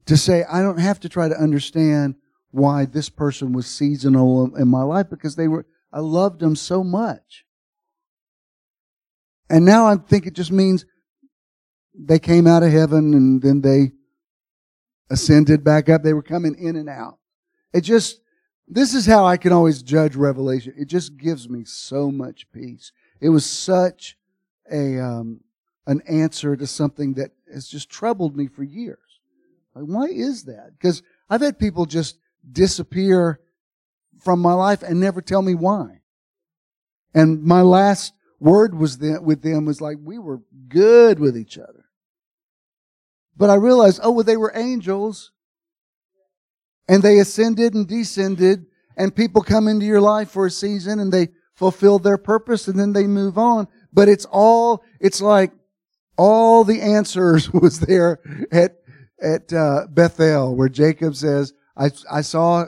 to say, I don't have to try to understand why this person was seasonal in my life because they were, I loved them so much. And now I think it just means they came out of heaven and then they ascended back up. They were coming in and out. It just, this is how I can always judge Revelation. It just gives me so much peace. It was such a, um, an answer to something that has just troubled me for years. Like, why is that? Because I've had people just disappear from my life and never tell me why. And my last word was with them was like, we were good with each other. But I realized, oh, well, they were angels and they ascended and descended and people come into your life for a season and they fulfill their purpose and then they move on. But it's all, it's like all the answers (laughs) was there at, at uh, Bethel where Jacob says, I, I saw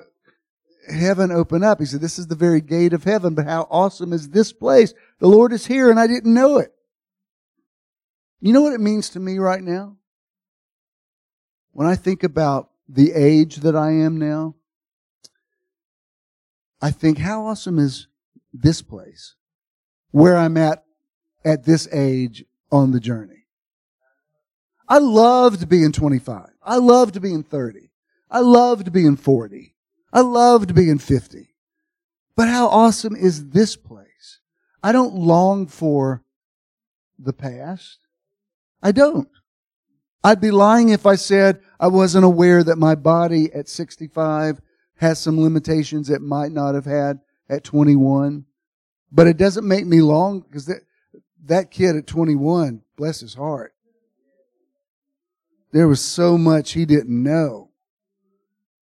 heaven open up. He said, this is the very gate of heaven, but how awesome is this place? The Lord is here and I didn't know it. You know what it means to me right now? When I think about the age that I am now, I think, how awesome is this place? Where I'm at at this age on the journey. I loved being 25. I loved being 30. I loved being 40. I loved being 50. But how awesome is this place? I don't long for the past. I don't. I'd be lying if I said I wasn't aware that my body at 65 has some limitations it might not have had at 21. But it doesn't make me long because that, that kid at 21, bless his heart, there was so much he didn't know.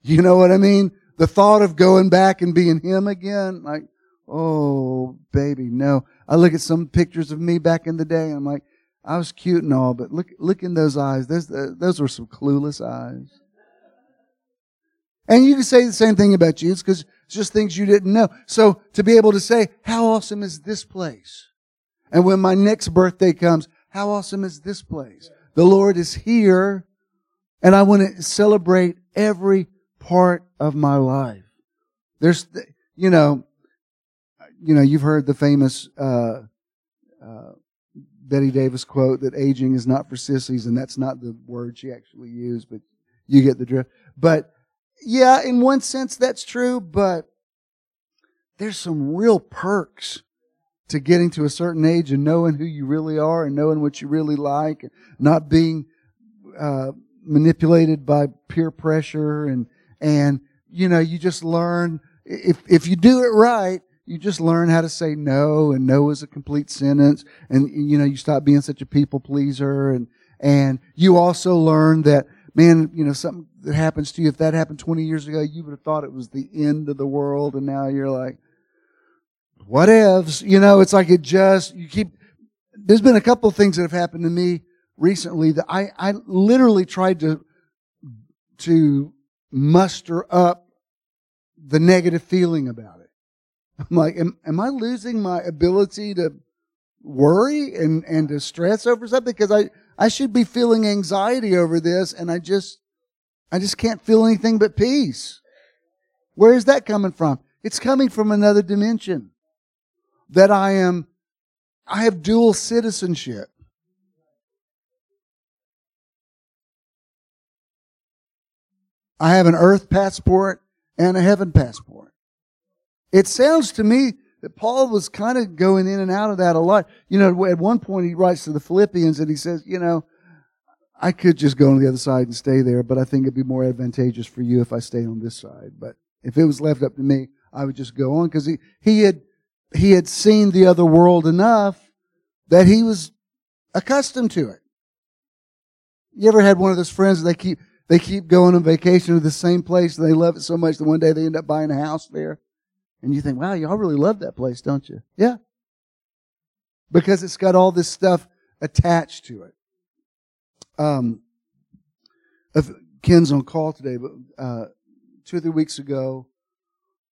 You know what I mean? The thought of going back and being him again, like, oh, baby, no. I look at some pictures of me back in the day. I'm like, I was cute and all, but look, look in those eyes. Those, those were some clueless eyes. And you can say the same thing about you. It's because it's just things you didn't know. So to be able to say, how awesome is this place? And when my next birthday comes, how awesome is this place? The Lord is here and I want to celebrate every part of my life. There's, you know, you know, you've heard the famous uh, uh, Bette Davis quote that aging is not for sissies, and that's not the word she actually used, but you get the drift. But yeah, in one sense that's true, but there's some real perks to getting to a certain age and knowing who you really are and knowing what you really like and not being uh, manipulated by peer pressure and and you know you just learn if if you do it right you just learn how to say no and no is a complete sentence and you know you stop being such a people pleaser and and you also learn that man you know something that happens to you if that happened 20 years ago you would have thought it was the end of the world and now you're like what ifs you know it's like it just you keep there's been a couple of things that have happened to me recently that i i literally tried to to muster up the negative feeling about it. I'm like, am, am I losing my ability to worry and, and to stress over something? Because I, I should be feeling anxiety over this and I just, I just can't feel anything but peace. Where is that coming from? It's coming from another dimension. That I am, I have dual citizenship. I have an earth passport and a heaven passport. It sounds to me that Paul was kind of going in and out of that a lot. You know, at one point he writes to the Philippians and he says, you know, I could just go on the other side and stay there, but I think it'd be more advantageous for you if I stay on this side. But if it was left up to me, I would just go on because he, he had, he had seen the other world enough that he was accustomed to it. You ever had one of those friends they keep, they keep going on vacation to the same place and they love it so much that one day they end up buying a house there? And you think, wow, y'all really love that place, don't you? Yeah. Because it's got all this stuff attached to it. Um, Ken's on call today, but uh, two or three weeks ago,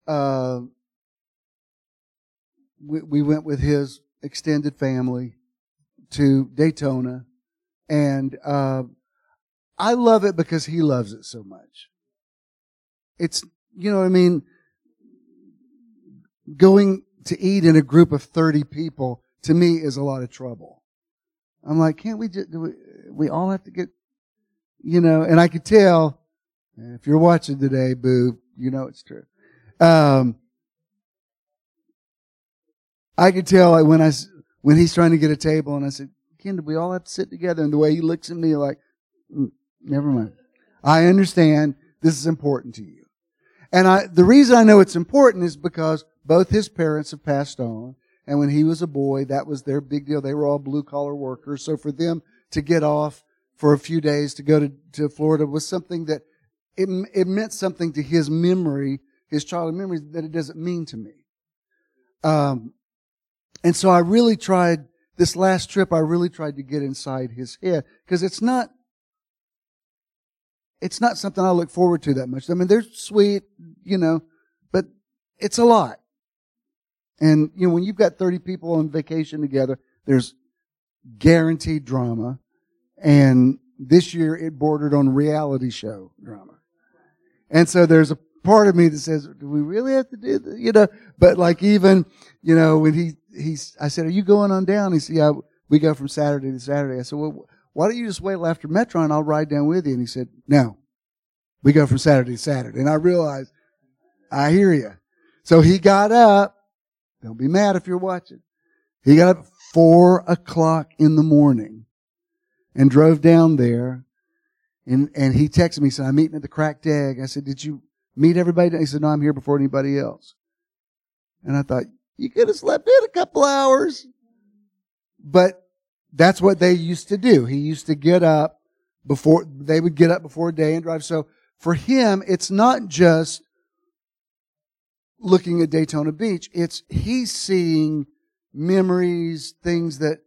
uh, we, we went with his extended family to Daytona, and uh, I love it because he loves it so much. It's you know what I mean. Going to eat in a group of thirty people to me is a lot of trouble. I'm like, can't we just we, we all have to get, you know? And I could tell if you're watching today, boo, you know it's true. Um, I could tell when I when he's trying to get a table, and I said, "Ken, do we all have to sit together?" And the way he looks at me, like, mm, never mind. I understand this is important to you, and I the reason I know it's important is because both his parents have passed on, and when he was a boy, that was their big deal. They were all blue collar workers, so for them to get off for a few days to go to, to Florida was something that it, it meant something to his memory, his childhood memories that it doesn't mean to me. Um, and so I really tried, this last trip, I really tried to get inside his head because it's not, it's not something I look forward to that much. I mean, they're sweet, you know, but it's a lot. And, you know, when you've got 30 people on vacation together, there's guaranteed drama. And this year it bordered on reality show drama. And so there's a part of me that says, do we really have to do this? You know, but like even, you know, when he, he's, I said, are you going on down? He said, yeah, we go from Saturday to Saturday. I said, well, why don't you just wait after Metron and I'll ride down with you? And he said, no, we go from Saturday to Saturday. And I realized, I hear you. So he got up. Don't be mad if you're watching. He got up four o'clock in the morning and drove down there. And, and he texted me, said, I'm meeting at the cracked egg. I said, did you meet everybody? He said, no, I'm here before anybody else. And I thought, you could have slept in a couple hours. But that's what they used to do. He used to get up before, they would get up before day and drive. So for him, it's not just looking at Daytona Beach. It's he's seeing memories, things that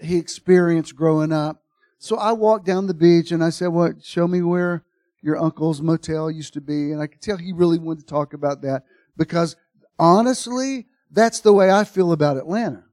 he experienced growing up. So I walked down the beach and I said, "What? Well, show me where your uncle's motel used to be." And I could tell he really wanted to talk about that because honestly, that's the way I feel about Atlanta.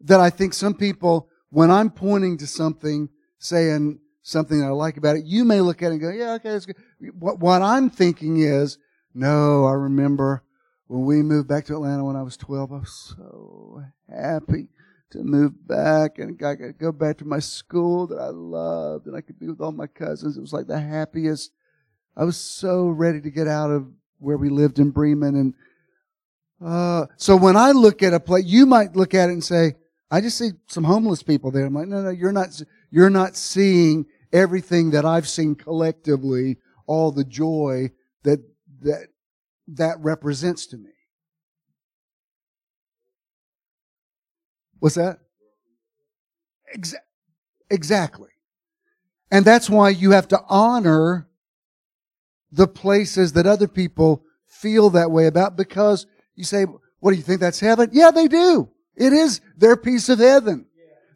That I think some people, when I'm pointing to something, saying something that I like about it, you may look at it and go, "Yeah, okay, that's good." What, what I'm thinking is, no, I remember when we moved back to Atlanta when I was 12, I was so happy to move back and I could go back to my school that I loved and I could be with all my cousins. It was like the happiest. I was so ready to get out of where we lived in Bremen. And, uh, so when I look at a place, you might look at it and say, I just see some homeless people there. I'm like, no, no, you're not, you're not seeing everything that I've seen collectively, all the joy that, that that represents to me. What's that? Exa- exactly. And that's why you have to honor the places that other people feel that way about because you say, what do you think that's heaven? Yeah, they do. It is their piece of heaven.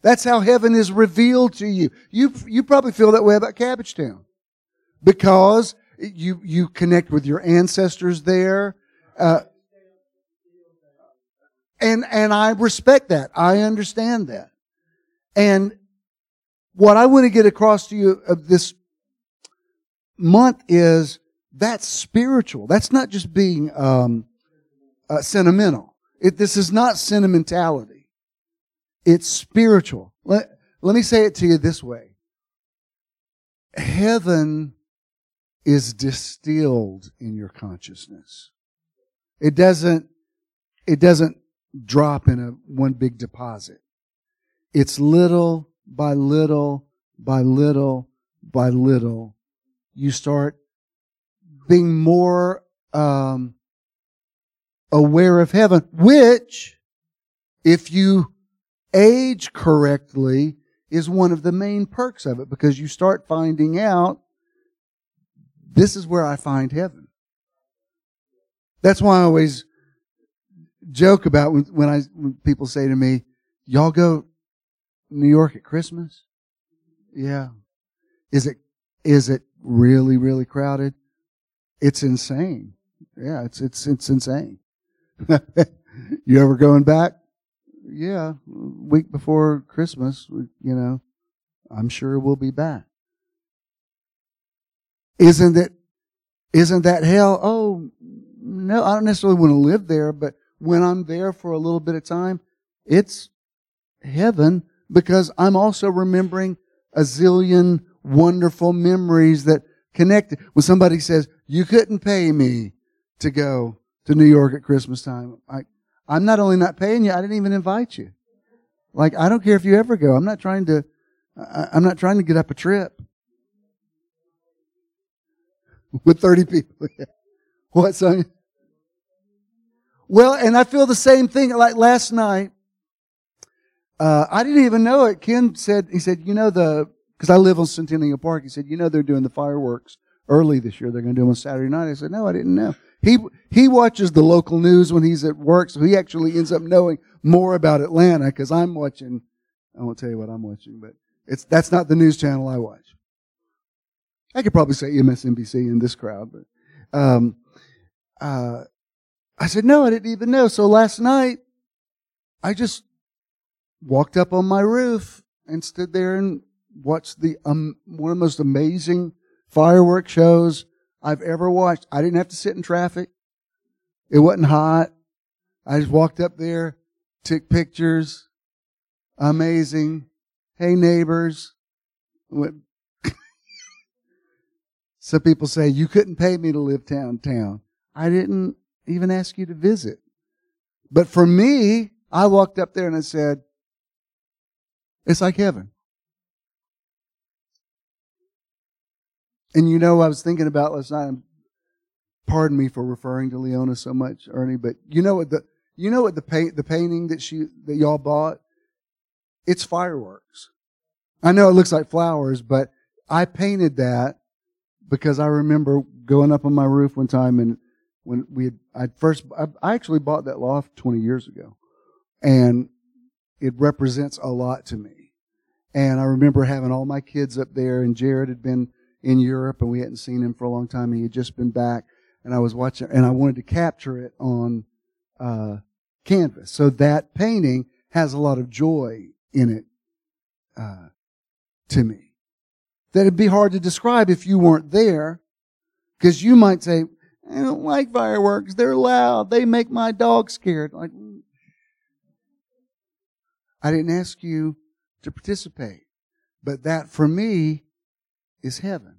That's how heaven is revealed to you. You, you probably feel that way about Cabbagetown because you, you connect with your ancestors there. Uh, and, and I respect that. I understand that. And what I want to get across to you of this month is that's spiritual. That's not just being um, uh, sentimental. It, this is not sentimentality. It's spiritual. Let, let me say it to you this way. Heaven is distilled in your consciousness. It doesn't it doesn't drop in a one big deposit. It's little by little by little by little. You start being more um, aware of heaven, which, if you age correctly, is one of the main perks of it because you start finding out this is where I find heaven. That's why I always joke about when, when I when people say to me, "Y'all go New York at Christmas?" Yeah. Is it is it really really crowded? It's insane. Yeah, it's it's it's insane. (laughs) you ever going back? Yeah, week before Christmas, you know, I'm sure we'll be back. Isn't it isn't that hell? Oh, no, I don't necessarily want to live there, but when I'm there for a little bit of time, it's heaven because I'm also remembering a zillion wonderful memories that connect. When somebody says, you couldn't pay me to go to New York at Christmas time, I, I'm not only not paying you, I didn't even invite you. Like, I don't care if you ever go. I'm not trying to, I, I'm not trying to get up a trip (laughs) with 30 people. (laughs) what, son? Well, and I feel the same thing. Like last night, uh, I didn't even know it. Ken said, he said, you know, the, because I live on Centennial Park, he said, you know, they're doing the fireworks early this year. They're going to do them on Saturday night. I said, no, I didn't know. He, he watches the local news when he's at work, so he actually ends up knowing more about Atlanta because I'm watching, I won't tell you what I'm watching, but it's, that's not the news channel I watch. I could probably say MSNBC in this crowd, but, um, uh, I said, no, I didn't even know. So last night, I just walked up on my roof and stood there and watched the, um, one of the most amazing firework shows I've ever watched. I didn't have to sit in traffic. It wasn't hot. I just walked up there, took pictures. Amazing. Hey neighbors. Some people say you couldn't pay me to live downtown. I didn't even ask you to visit. But for me, I walked up there and I said, it's like heaven. And you know, I was thinking about last night. Pardon me for referring to Leona so much, Ernie, but you know what the you know what the paint the painting that she that y'all bought? It's fireworks. I know it looks like flowers, but I painted that because I remember going up on my roof one time and when we had, I first, I actually bought that loft 20 years ago and it represents a lot to me. And I remember having all my kids up there and Jared had been in Europe and we hadn't seen him for a long time. He had just been back and I was watching and I wanted to capture it on, uh, canvas. So that painting has a lot of joy in it, uh, to me. That'd be hard to describe if you weren't there because you might say, I don't like fireworks. They're loud. They make my dog scared. Like, I didn't ask you to participate. But that for me is heaven.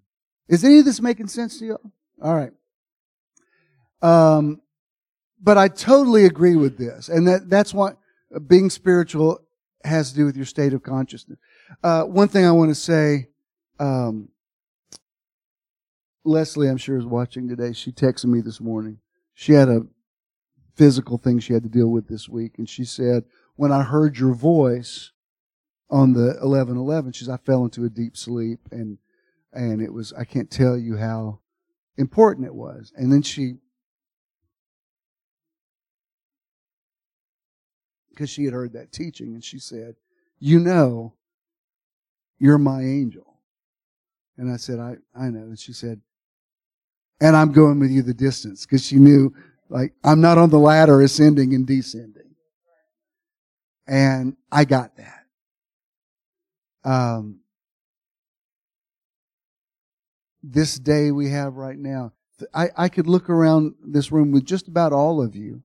Is any of this making sense to you? All right. Um, but I totally agree with this. And that, that's what being spiritual has to do with your state of consciousness. Uh, one thing I want to say, um, Leslie, I'm sure, is watching today. She texted me this morning. She had a physical thing she had to deal with this week, and she said, "When I heard your voice on the 11:11, she says I fell into a deep sleep, and and it was I can't tell you how important it was." And then she, because she had heard that teaching, and she said, "You know, you're my angel." And I said, I, I know. And she said, and I'm going with you the distance because she knew like I'm not on the ladder ascending and descending. And I got that. Um, this day we have right now, I, I could look around this room with just about all of you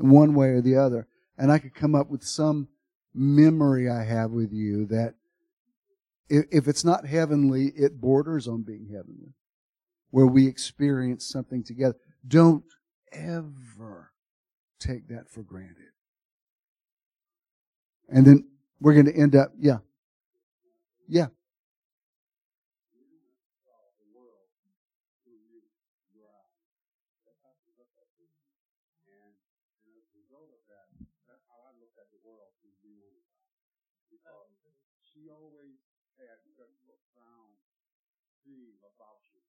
in one way or the other, and I could come up with some memory I have with you that if, it's not heavenly, it borders on being heavenly where we experience something together. Don't ever take that for granted. And then we're going to end up, yeah. Yeah. She always had such profound theme about you.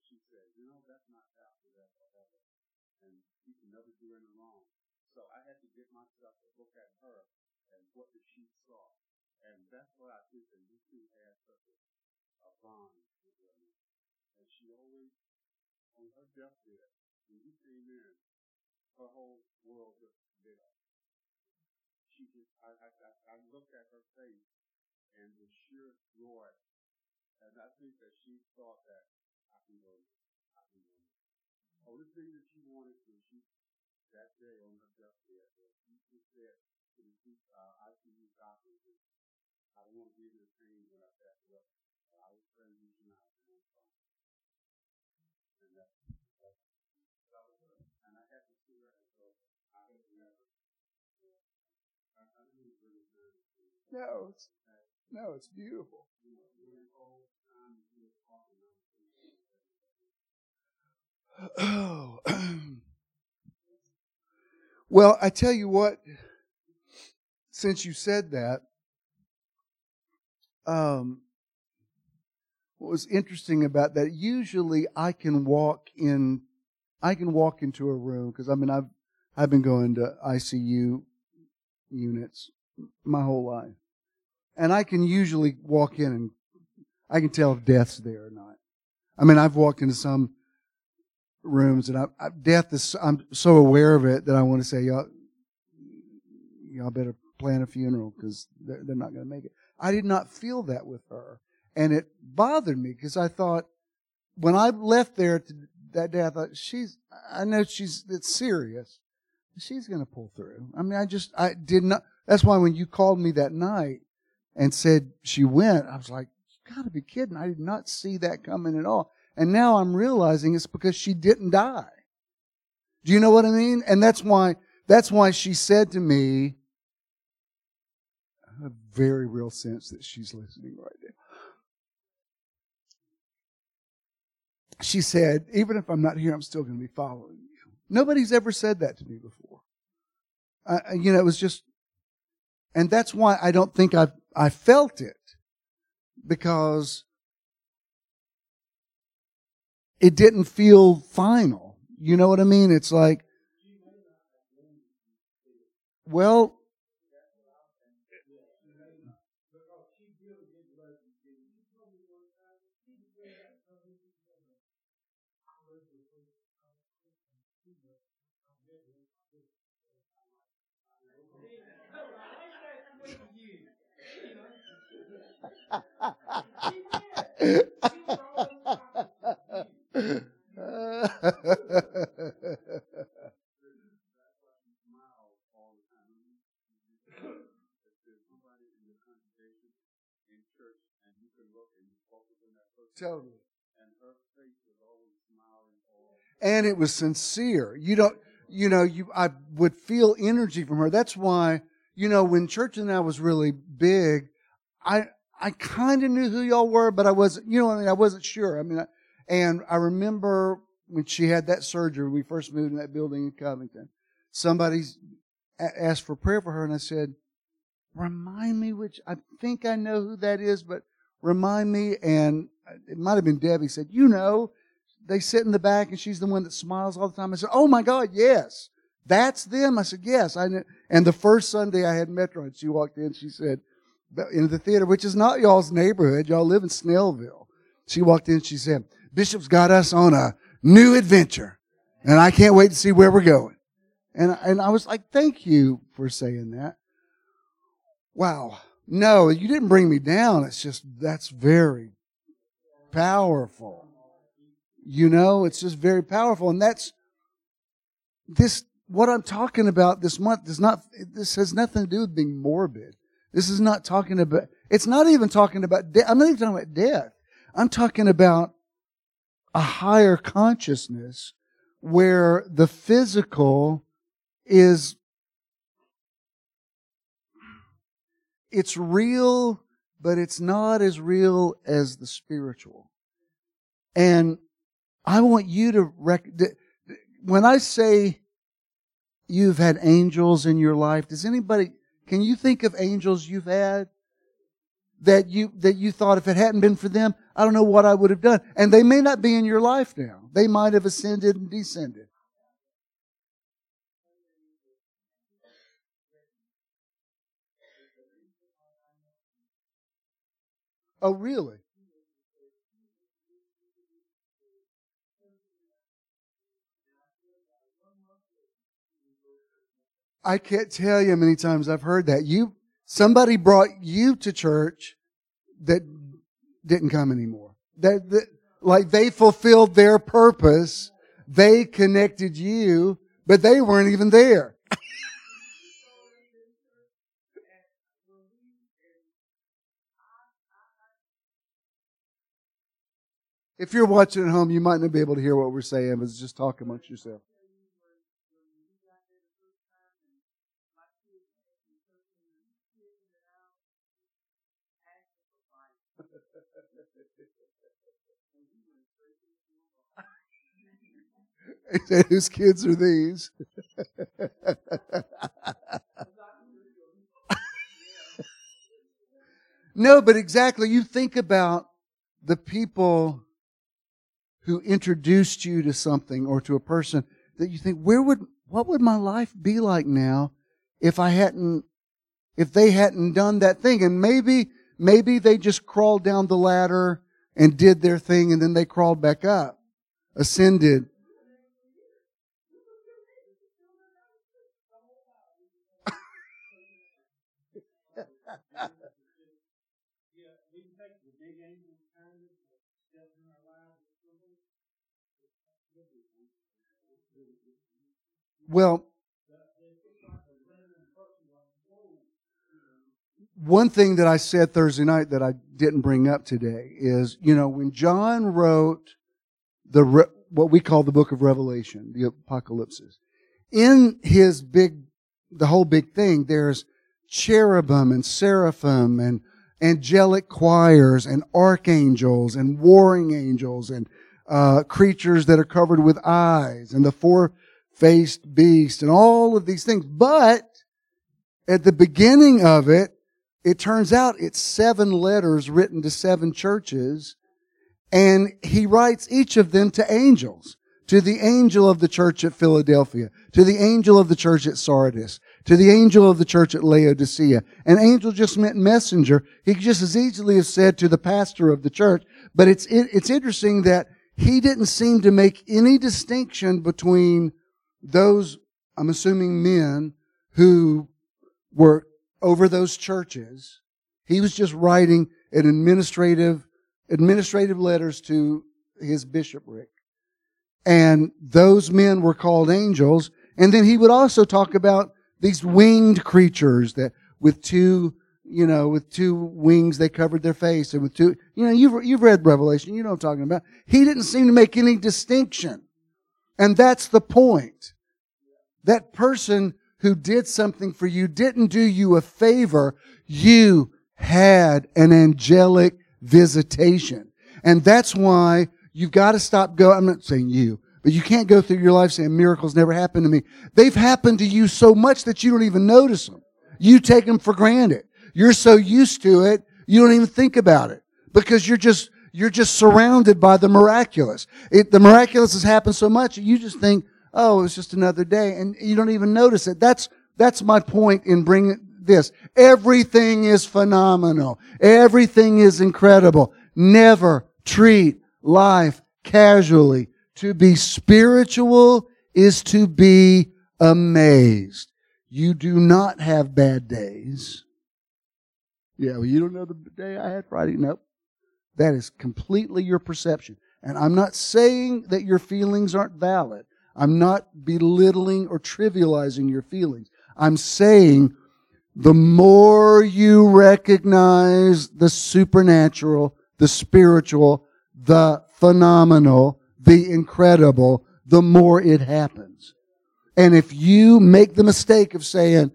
She said, you know, that's not after that forever. And you can never do any wrong. So I had to myself to look at her and what did she saw. And that's why I think that you two had such a, a bond with her. And she always, on her deathbed, when you came in, her whole world just lit up. She just, I, I, I, I looked at her face and the sheer joy. And I think that she thought that I can go, I can go. Only thing that she wanted to, she, that day on her deathbed, she just said to the uh, ICU doctors, I don't want to give you the pain when I pass away. I was you tonight. And that, that, that was her. And I had to see her, and so I had never. I, I didn't really No, it's, no, it's beautiful. (clears throat) Oh. (clears throat) well, I tell you what, since you said that, um, what was interesting about that, usually I can walk in, I can walk into a room, because I mean, I've, I've been going to ICU units my whole life. And I can usually walk in and I can tell if death's there or not. I mean, I've walked into some rooms and I, I, death is, I'm so aware of it that I want to say, y'all, y'all better plan a funeral because they're, they're not going to make it. I did not feel that with her. And it bothered me because I thought, when I left there to, that day, I thought, she's, I know she's, it's serious. She's going to pull through. I mean, I just, I did not, that's why when you called me that night and said she went, I was like, you gotta be kidding. I did not see that coming at all. And now I'm realizing it's because she didn't die. Do you know what I mean? And that's why, that's why she said to me, I have a very real sense that she's listening right now. She said, even if I'm not here, I'm still going to be following you. Nobody's ever said that to me before. You know, it was just, and that's why I don't think I I felt it because it didn't feel final. You know what I mean? It's like, well, (laughs) (laughs) Totally. And it was sincere. You don't, you know, you, I would feel energy from her. That's why, you know, when Church and I was really big, I, I kind of knew who y'all were, but I wasn't, you know I mean? I wasn't sure. I mean, I, and I remember when she had that surgery, we first moved in that building in Covington, somebody asked for prayer for her and I said, remind me which, I think I know who that is, but remind me. And uh, it might have been Debbie said, you know, they sit in the back and she's the one that smiles all the time. I said, oh my God, yes. That's them. I said, yes. I know. And the first Sunday I had Metron and she walked in, she said, in the theater, which is not y'all's neighborhood. Y'all live in Snellville. She walked in, she said, Bishop's got us on a new adventure and I can't wait to see where we're going. And, and I was like, thank you for saying that. Wow. No, you didn't bring me down. It's just, that's very powerful. You know, it's just very powerful. And that's this, what I'm talking about this month does not, this has nothing to do with being morbid. This is not talking about, it's not even talking about death. I'm not even talking about death. I'm talking about a higher consciousness where the physical is it's real, but it's not as real as the spiritual. And I want you to rec- when I say you've had angels in your life, does anybody can you think of angels you've had that you that you thought if it hadn't been for them, I don't know what I would have done. And they may not be in your life now. They might have ascended and descended. Oh, really? I can't tell you how many times I've heard that. You, somebody brought you to church that didn't come anymore. That, that like they fulfilled their purpose. They connected you, but they weren't even there. If you're watching at home, you might not be able to hear what we're saying, but just talk amongst yourself. (laughs) Whose kids are these? (laughs) no, but exactly. You think about the people who introduced you to something or to a person that you think, where would, what would my life be like now if I hadn't, if they hadn't done that thing? And maybe, maybe they just crawled down the ladder and did their thing and then they crawled back up, ascended. Well, one. Thing that I said Thursday night that I didn't bring up today is, you know, when John wrote the what we call the book of Revelation, the apocalypses, in his big, the whole big thing, there's cherubim and seraphim and angelic choirs and archangels and warring angels and uh, creatures that are covered with eyes and the four faced beast and all of these things. But at the beginning of it, it turns out it's seven letters written to seven churches and he writes each of them to angels. To the angel of the church at Philadelphia, to the angel of the church at Sardis, to the angel of the church at Laodicea. An angel just meant messenger. He could just as easily have said to the pastor of the church. But it's, it's interesting that he didn't seem to make any distinction between those, I'm assuming men who were over those churches. He was just writing an administrative, administrative letters to his bishopric. And those men were called angels. And then he would also talk about these winged creatures that with two, you know, with two wings they covered their face and with two, you know, you've, you've read Revelation, you know I'm talking about. He didn't seem to make any distinction. And that's the point. That person who did something for you didn't do you a favor. You had an angelic visitation. And that's why you've got to stop going. I'm not saying you, but you can't go through your life saying miracles never happened to me. They've happened to you so much that you don't even notice them. You take them for granted. You're so used to it, you don't even think about it because you're just you're just surrounded by the miraculous. It, the miraculous has happened so much, you just think, oh, it's just another day, and you don't even notice it. That's that's my point in bringing this. Everything is phenomenal. Everything is incredible. Never treat life casually. To be spiritual is to be amazed. You do not have bad days. Yeah, well, you don't know the day I had Friday. Nope. That is completely your perception. And I'm not saying that your feelings aren't valid. I'm not belittling or trivializing your feelings. I'm saying the more you recognize the supernatural, the spiritual, the phenomenal, the incredible, the more it happens. And if you make the mistake of saying,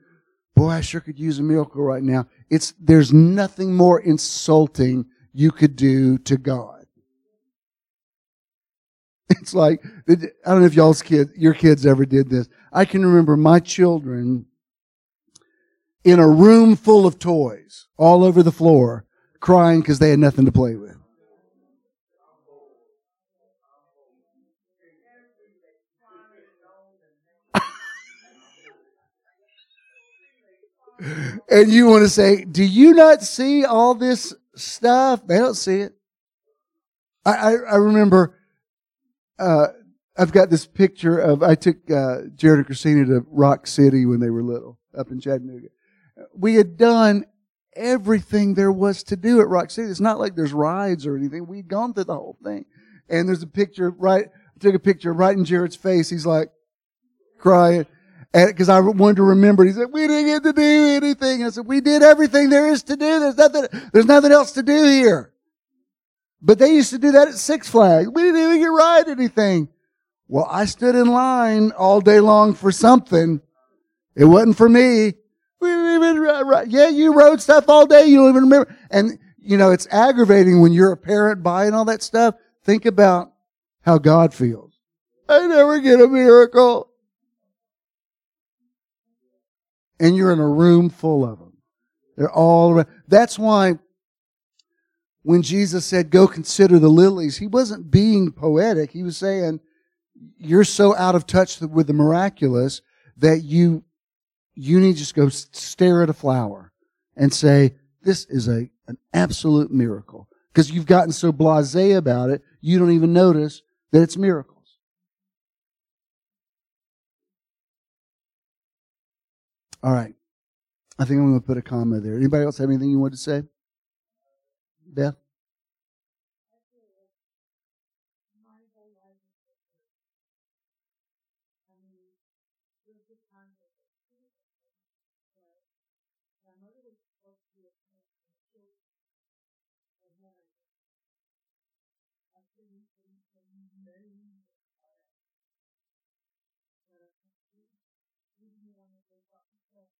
boy, I sure could use a miracle right now, it's, there's nothing more insulting you could do to God. (laughs) It's like, I don't know if y'all's kids, your kids ever did this. I can remember my children in a room full of toys all over the floor crying because they had nothing to play with. And you want to say, Do you not see all this stuff? They don't see it. I, I, I remember uh, I've got this picture of I took uh, Jared and Christina to Rock City when they were little up in Chattanooga. We had done everything there was to do at Rock City. It's not like there's rides or anything. We'd gone through the whole thing. And there's a picture right, I took a picture right in Jared's face. He's like crying because I wanted to remember. He said, "We didn't get to do anything." I said, "We did everything there is to do. There's nothing. There's nothing else to do here." But they used to do that at Six Flags. We didn't even get ride anything. Well, I stood in line all day long for something. It wasn't for me. We didn't even ride. Yeah, you rode stuff all day. You don't even remember. And you know, it's aggravating when you're a parent buying all that stuff. Think about how God feels. I never get a miracle and you're in a room full of them. They're all around. That's why when Jesus said, go consider the lilies, he wasn't being poetic. He was saying, you're so out of touch with the miraculous that you, you need to just go stare at a flower and say, this is a, an absolute miracle. Because you've gotten so blasé about it, you don't even notice that it's miracle. All right. I think I'm going to put a comma there. Anybody else have anything you want to say? Beth? more than they got themselves.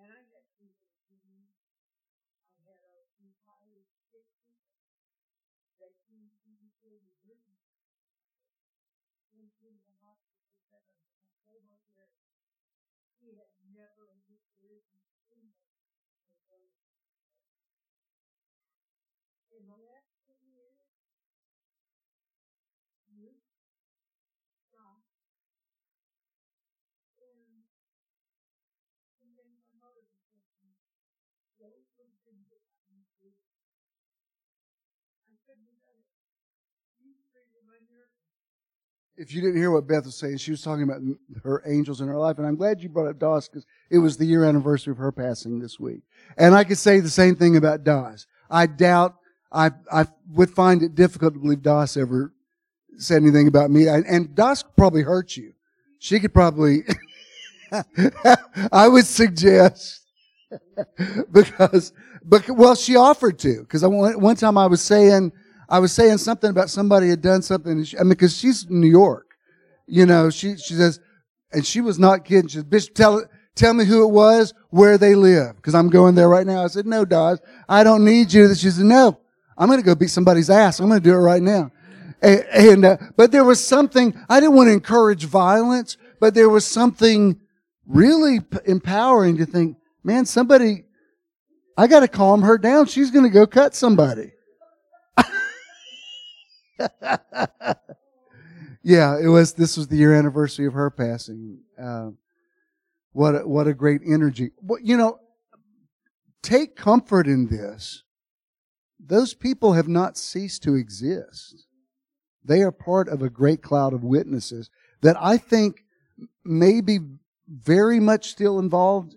And I met people who I had an entire section that came to me for the room. Went into the hospital center and my cohort there. He had never in his career seen If you didn't hear what Beth was saying, she was talking about her angels in her life, and I'm glad you brought up Doss because it was the year anniversary of her passing this week. And I could say the same thing about Doss. I doubt I I would find it difficult to believe Doss ever said anything about me, and Doss probably hurt you. She could probably. (laughs) I would suggest (laughs) because, but well, she offered to because one time I was saying I was saying something about somebody had done something. She, I mean, because she's in New York, you know. She she says, and she was not kidding. She says, "Bitch, tell tell me who it was, where they live, because I'm going there right now." I said, "No, Doss, I don't need you." She said, "No, I'm going to go beat somebody's ass. I'm going to do it right now." And, and uh, but there was something I didn't want to encourage violence, but there was something really p- empowering to think, man, somebody, I got to calm her down. She's going to go cut somebody. (laughs) yeah, it was. This was the year anniversary of her passing. Uh, what a, what a great energy. Well, you know, take comfort in this. Those people have not ceased to exist. They are part of a great cloud of witnesses that I think may be very much still involved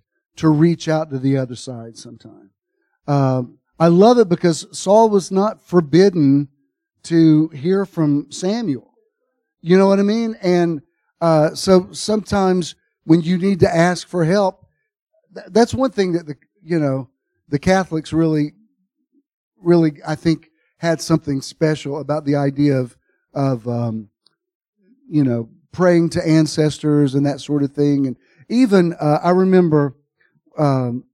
to reach out to the other side sometime. Um, I love it because Saul was not forbidden to hear from Samuel. You know what I mean? And uh, so sometimes when you need to ask for help, th- that's one thing that the you know the Catholics really, really I think had something special about the idea of of um, you know praying to ancestors and that sort of thing. And even uh, I remember um,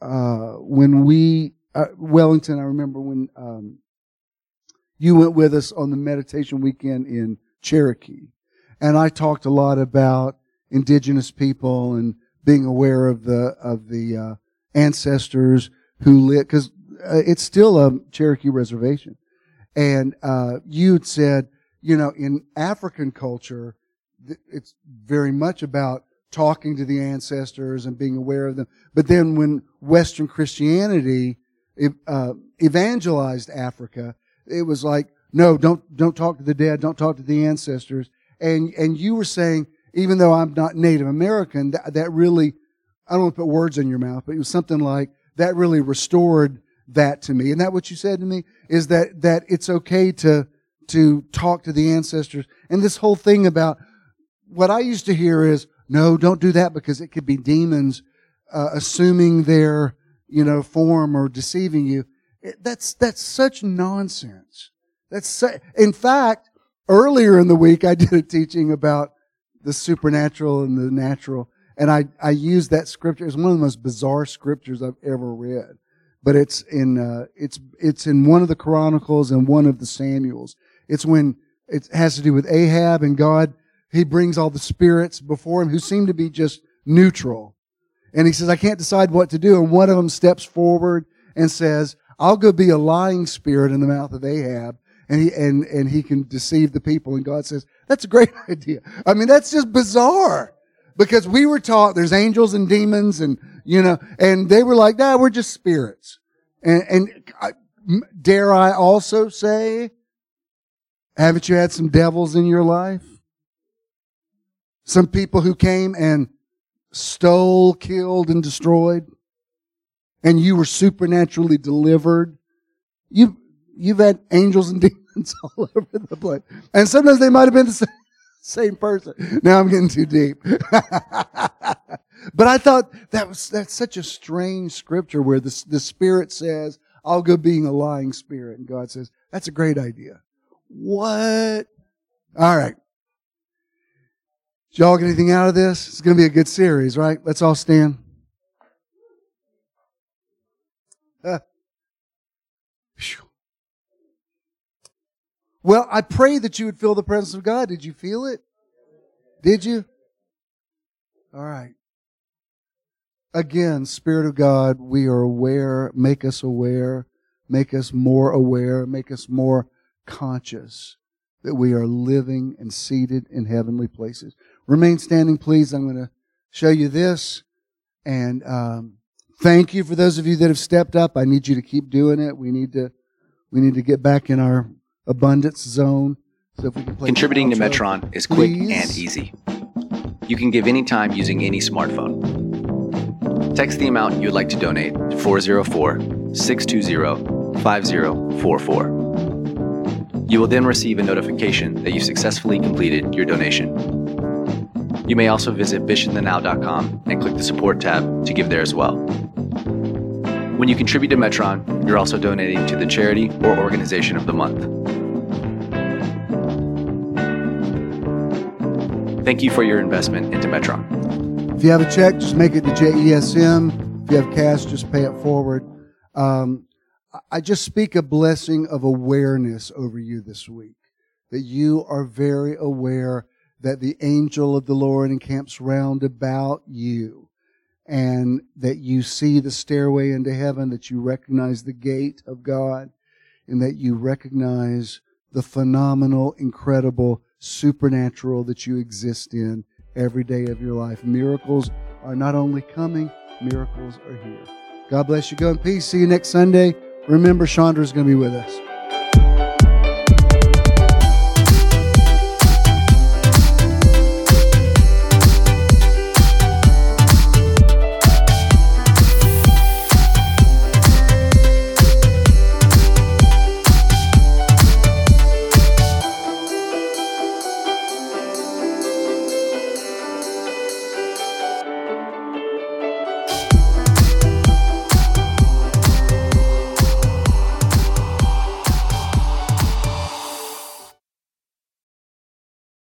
uh, when we uh, Wellington. I remember when um, you went with us on the meditation weekend in Cherokee, and I talked a lot about indigenous people and being aware of the of the uh, ancestors who live because uh, it's still a Cherokee reservation, and uh, you said you know in African culture it's very much about talking to the ancestors and being aware of them. But then when Western Christianity uh, evangelized Africa, it was like, no, don't don't talk to the dead, don't talk to the ancestors. And and you were saying, even though I'm not Native American, that, that really, I don't want to put words in your mouth, but it was something like that really restored that to me. And that what you said to me is that that it's okay to to talk to the ancestors. And this whole thing about what I used to hear is, no, don't do that because it could be demons uh, assuming their you know form or deceiving you. It, that's that's such nonsense. That's su- in fact earlier in the week I did a teaching about the supernatural and the natural, and I I used that scripture. It's one of the most bizarre scriptures I've ever read, but it's in uh, it's it's in one of the Chronicles and one of the Samuels. It's when it has to do with Ahab and God he brings all the spirits before him who seem to be just neutral. And he says, I can't decide what to do. And one of them steps forward and says, I'll go be a lying spirit in the mouth of Ahab. And he, and, and he can deceive the people. And God says, that's a great (laughs) idea. I mean, that's just bizarre because we were taught there's angels and demons and, you know, and they were like, nah, we're just spirits. And, and I, dare I also say, haven't you had some devils in your life? Some people who came and stole, killed, and destroyed, and you were supernaturally delivered. You, you've had angels and (laughs) demons (laughs) all over the place. And sometimes they might have been the same, (laughs) same person. Now I'm getting too deep. but I thought that was, that's such a strange scripture where the, the Spirit says, I'll go being a lying spirit. And God says, that's a great idea. What? All right. Did y'all get anything out of this? It's going to be a good series, right? Let's all stand. (laughs) Well, I pray that you would feel the presence of God. Did you feel it? Did you? All right. Again, Spirit of God, we are aware. Make us aware. Make us more aware. Make us more conscious that we are living and seated in heavenly places. Remain standing, please. I'm going to show you this. And um, thank you for those of you that have stepped up. I need you to keep doing it. We need to we need to get back in our abundance zone. So if we can. Contributing to Metron is quick please. and easy. You can give any time using any smartphone. Text the amount you would like to donate to 404 620 5044. You will then receive a notification that you successfully completed your donation. You may also visit bishinthenow.com and click the support tab to give there as well. When you contribute to Metron, you're also donating to the charity or organization of the month. Thank you for your investment into Metron. If you have a check, just make it to JESM. If you have cash, just pay it forward. Um, I just speak a blessing of awareness over you this week. That you are very aware that the angel of the Lord encamps round about you and that you see the stairway into heaven, that you recognize the gate of God and that you recognize the phenomenal, incredible, supernatural that you exist in every day of your life. Miracles are not only coming, miracles are here. God bless you. Go in peace. See you next Sunday. Remember, Chandra is going to be with us.